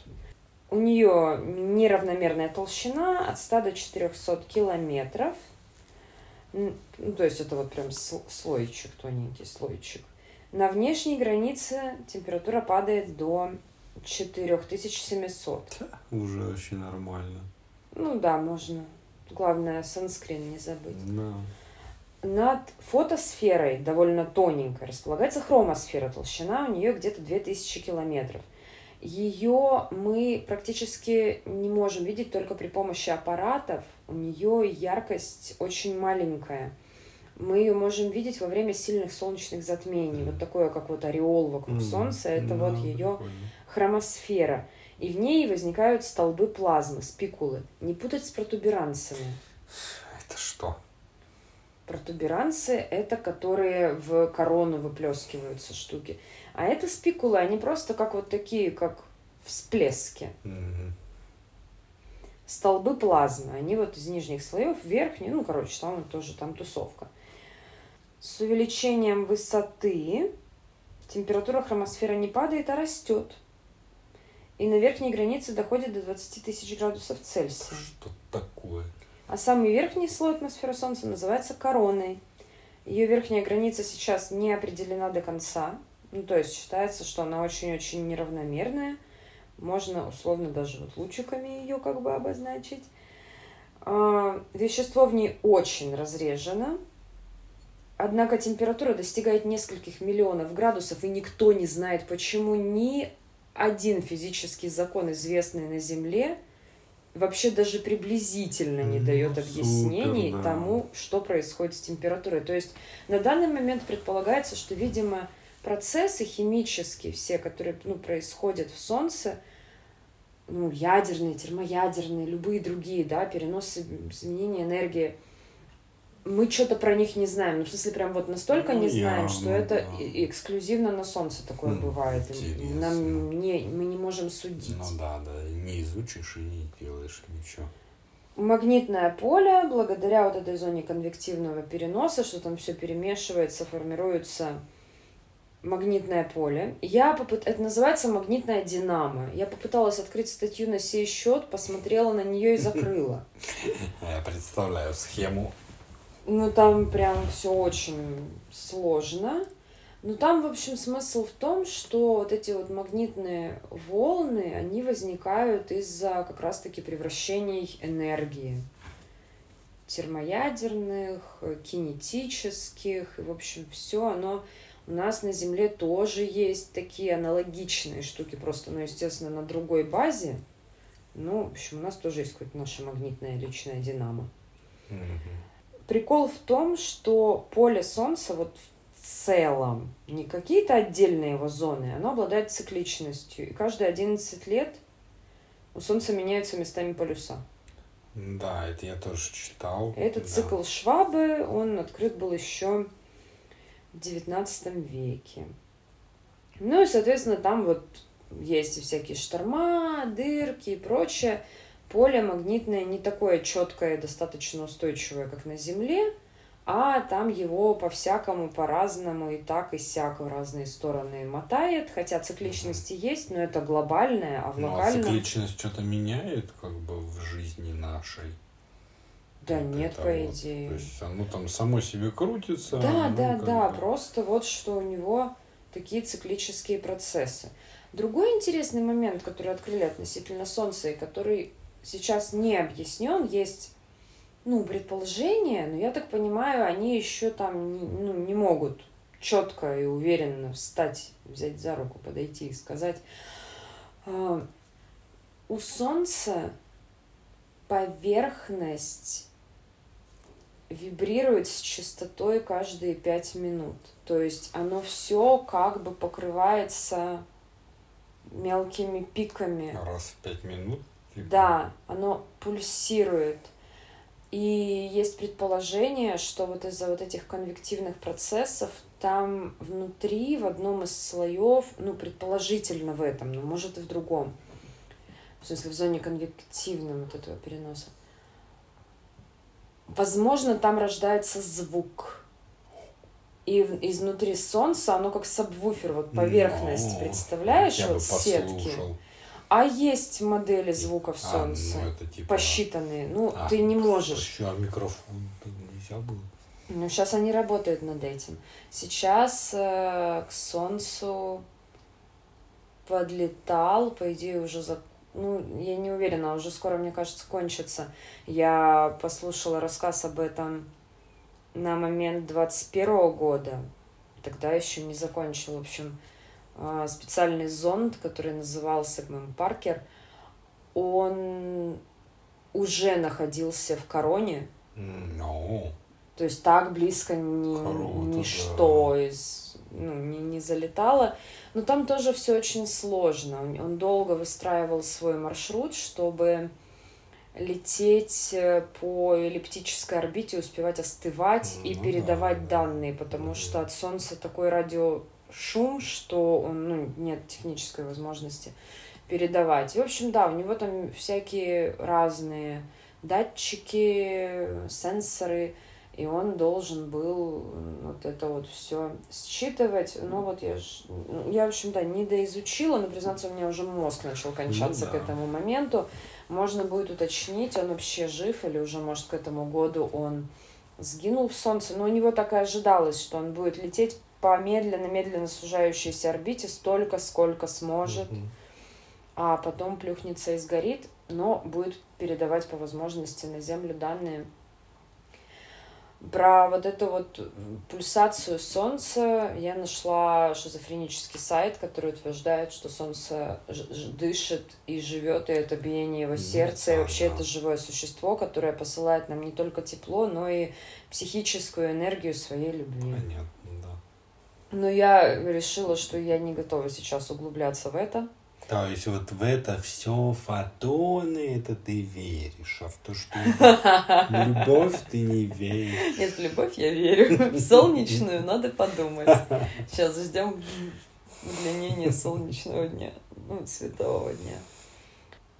A: у нее неравномерная толщина от 100 до 400 километров. Ну, то есть это вот прям слойчик, тоненький слойчик. На внешней границе температура падает до 4700.
B: Уже очень нормально.
A: Ну да, можно. Главное, санскрин не забыть.
B: Да.
A: Над фотосферой, довольно тоненькой, располагается хромосфера. Толщина у нее где-то 2000 километров. Ее мы практически не можем видеть только при помощи аппаратов. У нее яркость очень маленькая. Мы ее можем видеть во время сильных солнечных затмений. Вот такое, как вот ореол вокруг mm Солнца, это вот ее хромосфера. И в ней возникают столбы плазмы, спикулы. Не путать с протуберанцами.
B: Это что?
A: Протуберанцы — это которые в корону выплескиваются штуки. А это спикулы, они просто как вот такие, как всплески.
B: Угу.
A: Столбы плазмы, они вот из нижних слоев в верхний, ну, короче, там тоже там тусовка. С увеличением высоты температура хромосферы не падает, а растет. И на верхней границе доходит до 20 тысяч градусов Цельсия.
B: Что такое?
A: А самый верхний слой атмосферы Солнца называется короной. Ее верхняя граница сейчас не определена до конца. Ну, то есть считается, что она очень-очень неравномерная. Можно условно даже вот лучиками ее как бы обозначить. А, вещество в ней очень разрежено. Однако температура достигает нескольких миллионов градусов, и никто не знает, почему ни один физический закон, известный на Земле, вообще даже приблизительно не дает объяснений Супер, да. тому, что происходит с температурой. То есть на данный момент предполагается, что, видимо, процессы химические все, которые ну, происходят в Солнце, ну, ядерные, термоядерные, любые другие, да, переносы, изменения энергии – мы что-то про них не знаем. Ну, в смысле, прям вот настолько не знаем, что ну, это да. эксклюзивно на Солнце такое mm, бывает. Интересно. Нам не, мы не можем судить.
B: Ну да, да, не изучишь и не делаешь ничего.
A: Магнитное поле, благодаря вот этой зоне конвективного переноса, что там все перемешивается, формируется магнитное поле. Я попыт... Это называется магнитная динамо. Я попыталась открыть статью на сей счет, посмотрела на нее и закрыла.
B: Я представляю схему
A: ну, там прям все очень сложно. Но там, в общем, смысл в том, что вот эти вот магнитные волны, они возникают из-за как раз-таки превращений энергии термоядерных, кинетических, и, в общем, все оно у нас на Земле тоже есть такие аналогичные штуки, просто, ну, естественно, на другой базе. Ну, в общем, у нас тоже есть какое-то наше магнитное личное динамо.
B: Mm-hmm.
A: Прикол в том, что поле Солнца вот в целом, не какие-то отдельные его зоны, оно обладает цикличностью. И каждые 11 лет у Солнца меняются местами полюса.
B: Да, это я тоже читал.
A: Этот
B: да.
A: цикл Швабы, он открыт был еще в XIX веке. Ну и, соответственно, там вот есть и всякие шторма, дырки и прочее поле магнитное не такое четкое, достаточно устойчивое, как на Земле, а там его по-всякому, по-разному и так и сяк в разные стороны мотает, хотя цикличности есть, но это глобальное, а в ну, локальном...
B: А цикличность что-то меняет как бы в жизни нашей?
A: Да вот нет, по вот. идее.
B: То есть оно там само себе крутится.
A: Да, да, да, бы... просто вот что у него такие циклические процессы. Другой интересный момент, который открыли относительно Солнца и который сейчас не объяснен, есть ну, предположения, но я так понимаю, они еще там не, ну, не могут четко и уверенно встать, взять за руку, подойти и сказать. А, у Солнца поверхность вибрирует с частотой каждые пять минут. То есть оно все как бы покрывается мелкими пиками.
B: Раз в пять минут?
A: Да, оно пульсирует. И есть предположение, что вот из-за вот этих конвективных процессов там внутри, в одном из слоев, ну, предположительно в этом, но может и в другом, в смысле в зоне конвективного вот этого переноса, возможно, там рождается звук. И изнутри солнца оно как сабвуфер, вот поверхность, представляешь, вот сетки. А есть модели звуков Солнца, а, ну, это типа... посчитанные. Ну, а, ты не можешь.
B: Еще а микрофон нельзя было.
A: Ну, сейчас они работают над этим. Сейчас э, к Солнцу подлетал, по идее, уже за... Ну, я не уверена, уже скоро, мне кажется, кончится. Я послушала рассказ об этом на момент 21 года. Тогда еще не закончил, в общем, а, специальный зонд, который назывался ММ Паркер, он уже находился в короне.
B: No.
A: То есть так близко ни, Круто, ничто да. из, ну, не, не залетало. Но там тоже все очень сложно. Он долго выстраивал свой маршрут, чтобы лететь э, по эллиптической орбите, успевать остывать ну, и передавать да. данные, потому что от Солнца такой радиошум, что он, ну, нет технической возможности передавать. И, в общем, да, у него там всякие разные датчики, сенсоры, и он должен был вот это вот все считывать. Но вот я, ж, я в общем, да, не доизучила, но, признаться, у меня уже мозг начал кончаться ну, да. к этому моменту. Можно будет уточнить, он вообще жив или уже, может, к этому году он сгинул в Солнце. Но у него так и ожидалось, что он будет лететь по медленно-медленно сужающейся орбите столько, сколько сможет. Mm-hmm а потом плюхнется и сгорит, но будет передавать по возможности на Землю данные про вот эту вот пульсацию Солнца я нашла шизофренический сайт, который утверждает, что Солнце дышит и живет, и это биение его сердца, и вообще это живое существо, которое посылает нам не только тепло, но и психическую энергию своей любви.
B: Понятно.
A: Но я решила, что я не готова сейчас углубляться в это.
B: То есть вот в это все фотоны, это ты веришь, а в то, что любовь ты не веришь.
A: Нет, в любовь я верю. В солнечную надо подумать. Сейчас ждем удлинения солнечного дня, ну, светового дня.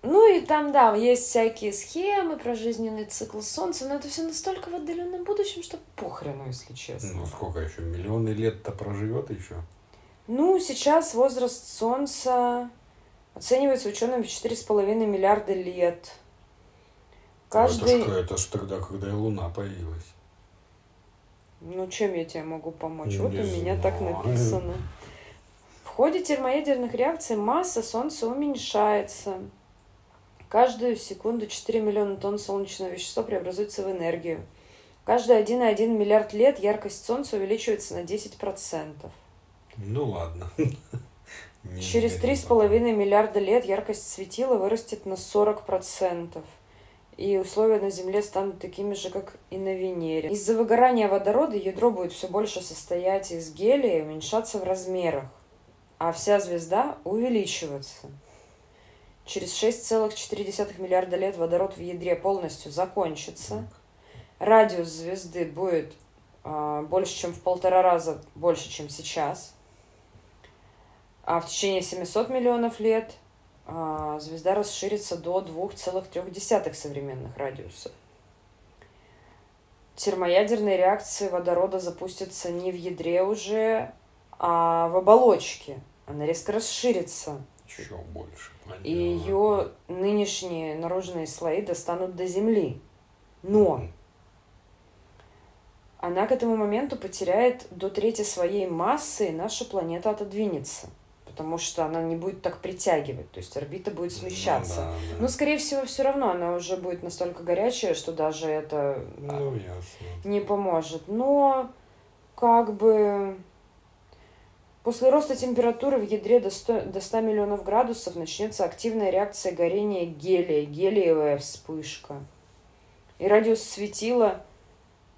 A: Ну и там, да, есть всякие схемы про жизненный цикл Солнца, но это все настолько в отдаленном будущем, что похрену, если честно.
B: Ну сколько еще? Миллионы лет-то проживет еще?
A: Ну, сейчас возраст Солнца Оценивается учеными в 4,5 миллиарда лет.
B: Каждый... Это, ж, это ж тогда, когда и Луна появилась.
A: Ну, чем я тебе могу помочь? Не вот у меня так написано. В ходе термоядерных реакций масса Солнца уменьшается. Каждую секунду 4 миллиона тонн солнечного вещества преобразуется в энергию. Каждые 1,1 миллиард лет яркость Солнца увеличивается на 10%.
B: Ну ладно.
A: Не Через три с половиной миллиарда лет яркость светила вырастет на 40%. И условия на Земле станут такими же, как и на Венере. Из-за выгорания водорода ядро будет все больше состоять из гелия и уменьшаться в размерах, а вся звезда увеличиваться. Через 6,4 миллиарда лет водород в ядре полностью закончится. Радиус звезды будет э, больше, чем в полтора раза больше, чем сейчас – а в течение 700 миллионов лет а, звезда расширится до 2,3 современных радиусов. Термоядерные реакции водорода запустятся не в ядре уже, а в оболочке. Она резко расширится.
B: Еще больше.
A: Понятно. И ее нынешние наружные слои достанут до Земли. Но она к этому моменту потеряет до трети своей массы, и наша планета отодвинется потому что она не будет так притягивать, то есть орбита будет смещаться. Ну, да, да. Но, скорее всего, все равно она уже будет настолько горячая, что даже это
B: ну,
A: не поможет. Но как бы после роста температуры в ядре до 100, до 100 миллионов градусов начнется активная реакция горения гелия, гелиевая вспышка. И радиус светила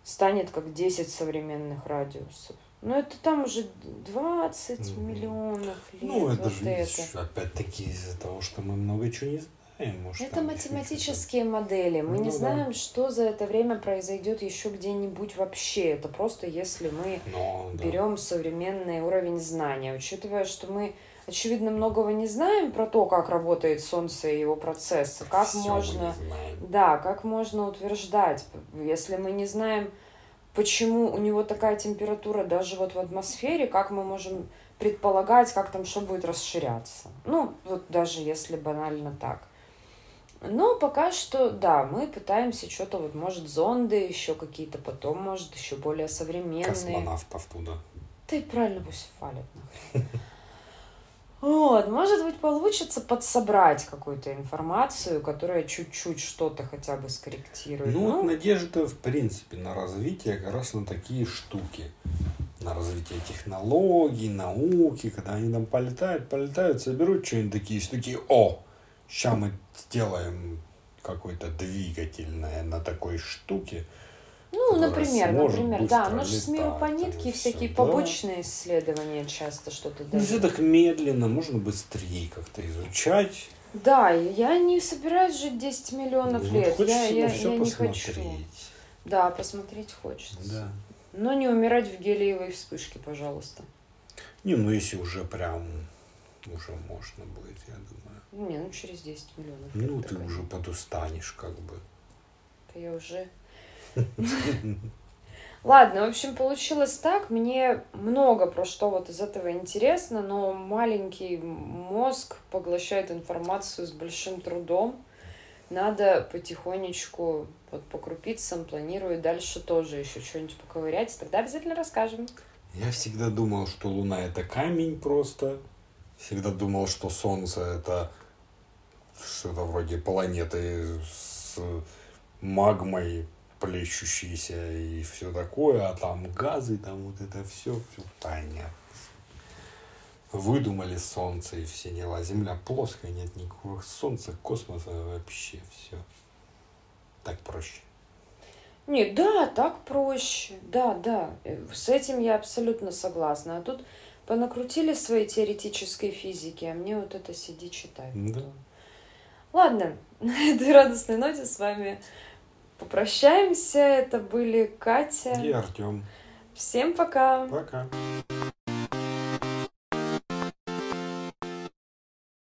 A: станет как 10 современных радиусов. Ну, это там уже 20 mm. миллионов лет.
B: Ну, это вот же, это. опять-таки, из-за того, что мы много чего не знаем. Может,
A: это математические модели. Мы ну, не знаем, да. что за это время произойдет еще где-нибудь вообще. Это просто если мы да. берем современный уровень знания. Учитывая, что мы, очевидно, многого не знаем про то, как работает Солнце и его процессы. Как Все можно... Да, как можно утверждать, если мы не знаем почему у него такая температура даже вот в атмосфере, как мы можем предполагать, как там что будет расширяться. Ну, вот даже если банально так. Но пока что, да, мы пытаемся что-то, вот, может, зонды еще какие-то, потом, может, еще более современные.
B: Космонавтов туда.
A: Да и правильно пусть валят нахрен. Вот, может быть, получится подсобрать какую-то информацию, которая чуть-чуть что-то хотя бы скорректирует.
B: Ну, ну, надежда, в принципе, на развитие как раз на такие штуки. на развитие технологий, науки, когда они там полетают, полетают, соберут что-нибудь такие, такие, о, сейчас мы сделаем какой-то двигательное на такой штуке.
A: Ну, например, например, да, ну же с миру по нитке всякие да. побочные исследования часто что-то
B: дают. Ну, все так медленно, можно быстрее как-то изучать.
A: Да, я не собираюсь жить 10 миллионов ну, лет. Я, я, я не хочу. Да, посмотреть хочется. Да. Но не умирать в гелиевой вспышке, пожалуйста.
B: Не, ну если уже прям уже можно будет, я думаю.
A: Не, ну через 10 миллионов.
B: Ну, ты уже подустанешь, как бы.
A: Да я уже. Ладно, в общем, получилось так. Мне много про что вот из этого интересно, но маленький мозг поглощает информацию с большим трудом. Надо потихонечку, вот по крупицам, планирую дальше тоже еще что-нибудь поковырять. Тогда обязательно расскажем.
B: Я всегда думал, что Луна это камень просто. Всегда думал, что Солнце это что-то вроде планеты с магмой, плещущиеся и все такое, а там газы, там вот это все, все понятно. Выдумали солнце и все дела. Земля плоская, нет никакого солнца, космоса вообще все. Так проще.
A: Не, да, так проще. Да, да. С этим я абсолютно согласна. А тут понакрутили своей теоретической физики, а мне вот это сиди читай.
B: Да.
A: Ладно, на этой радостной ноте с вами попрощаемся. Это были Катя
B: и Артем.
A: Всем пока.
B: Пока.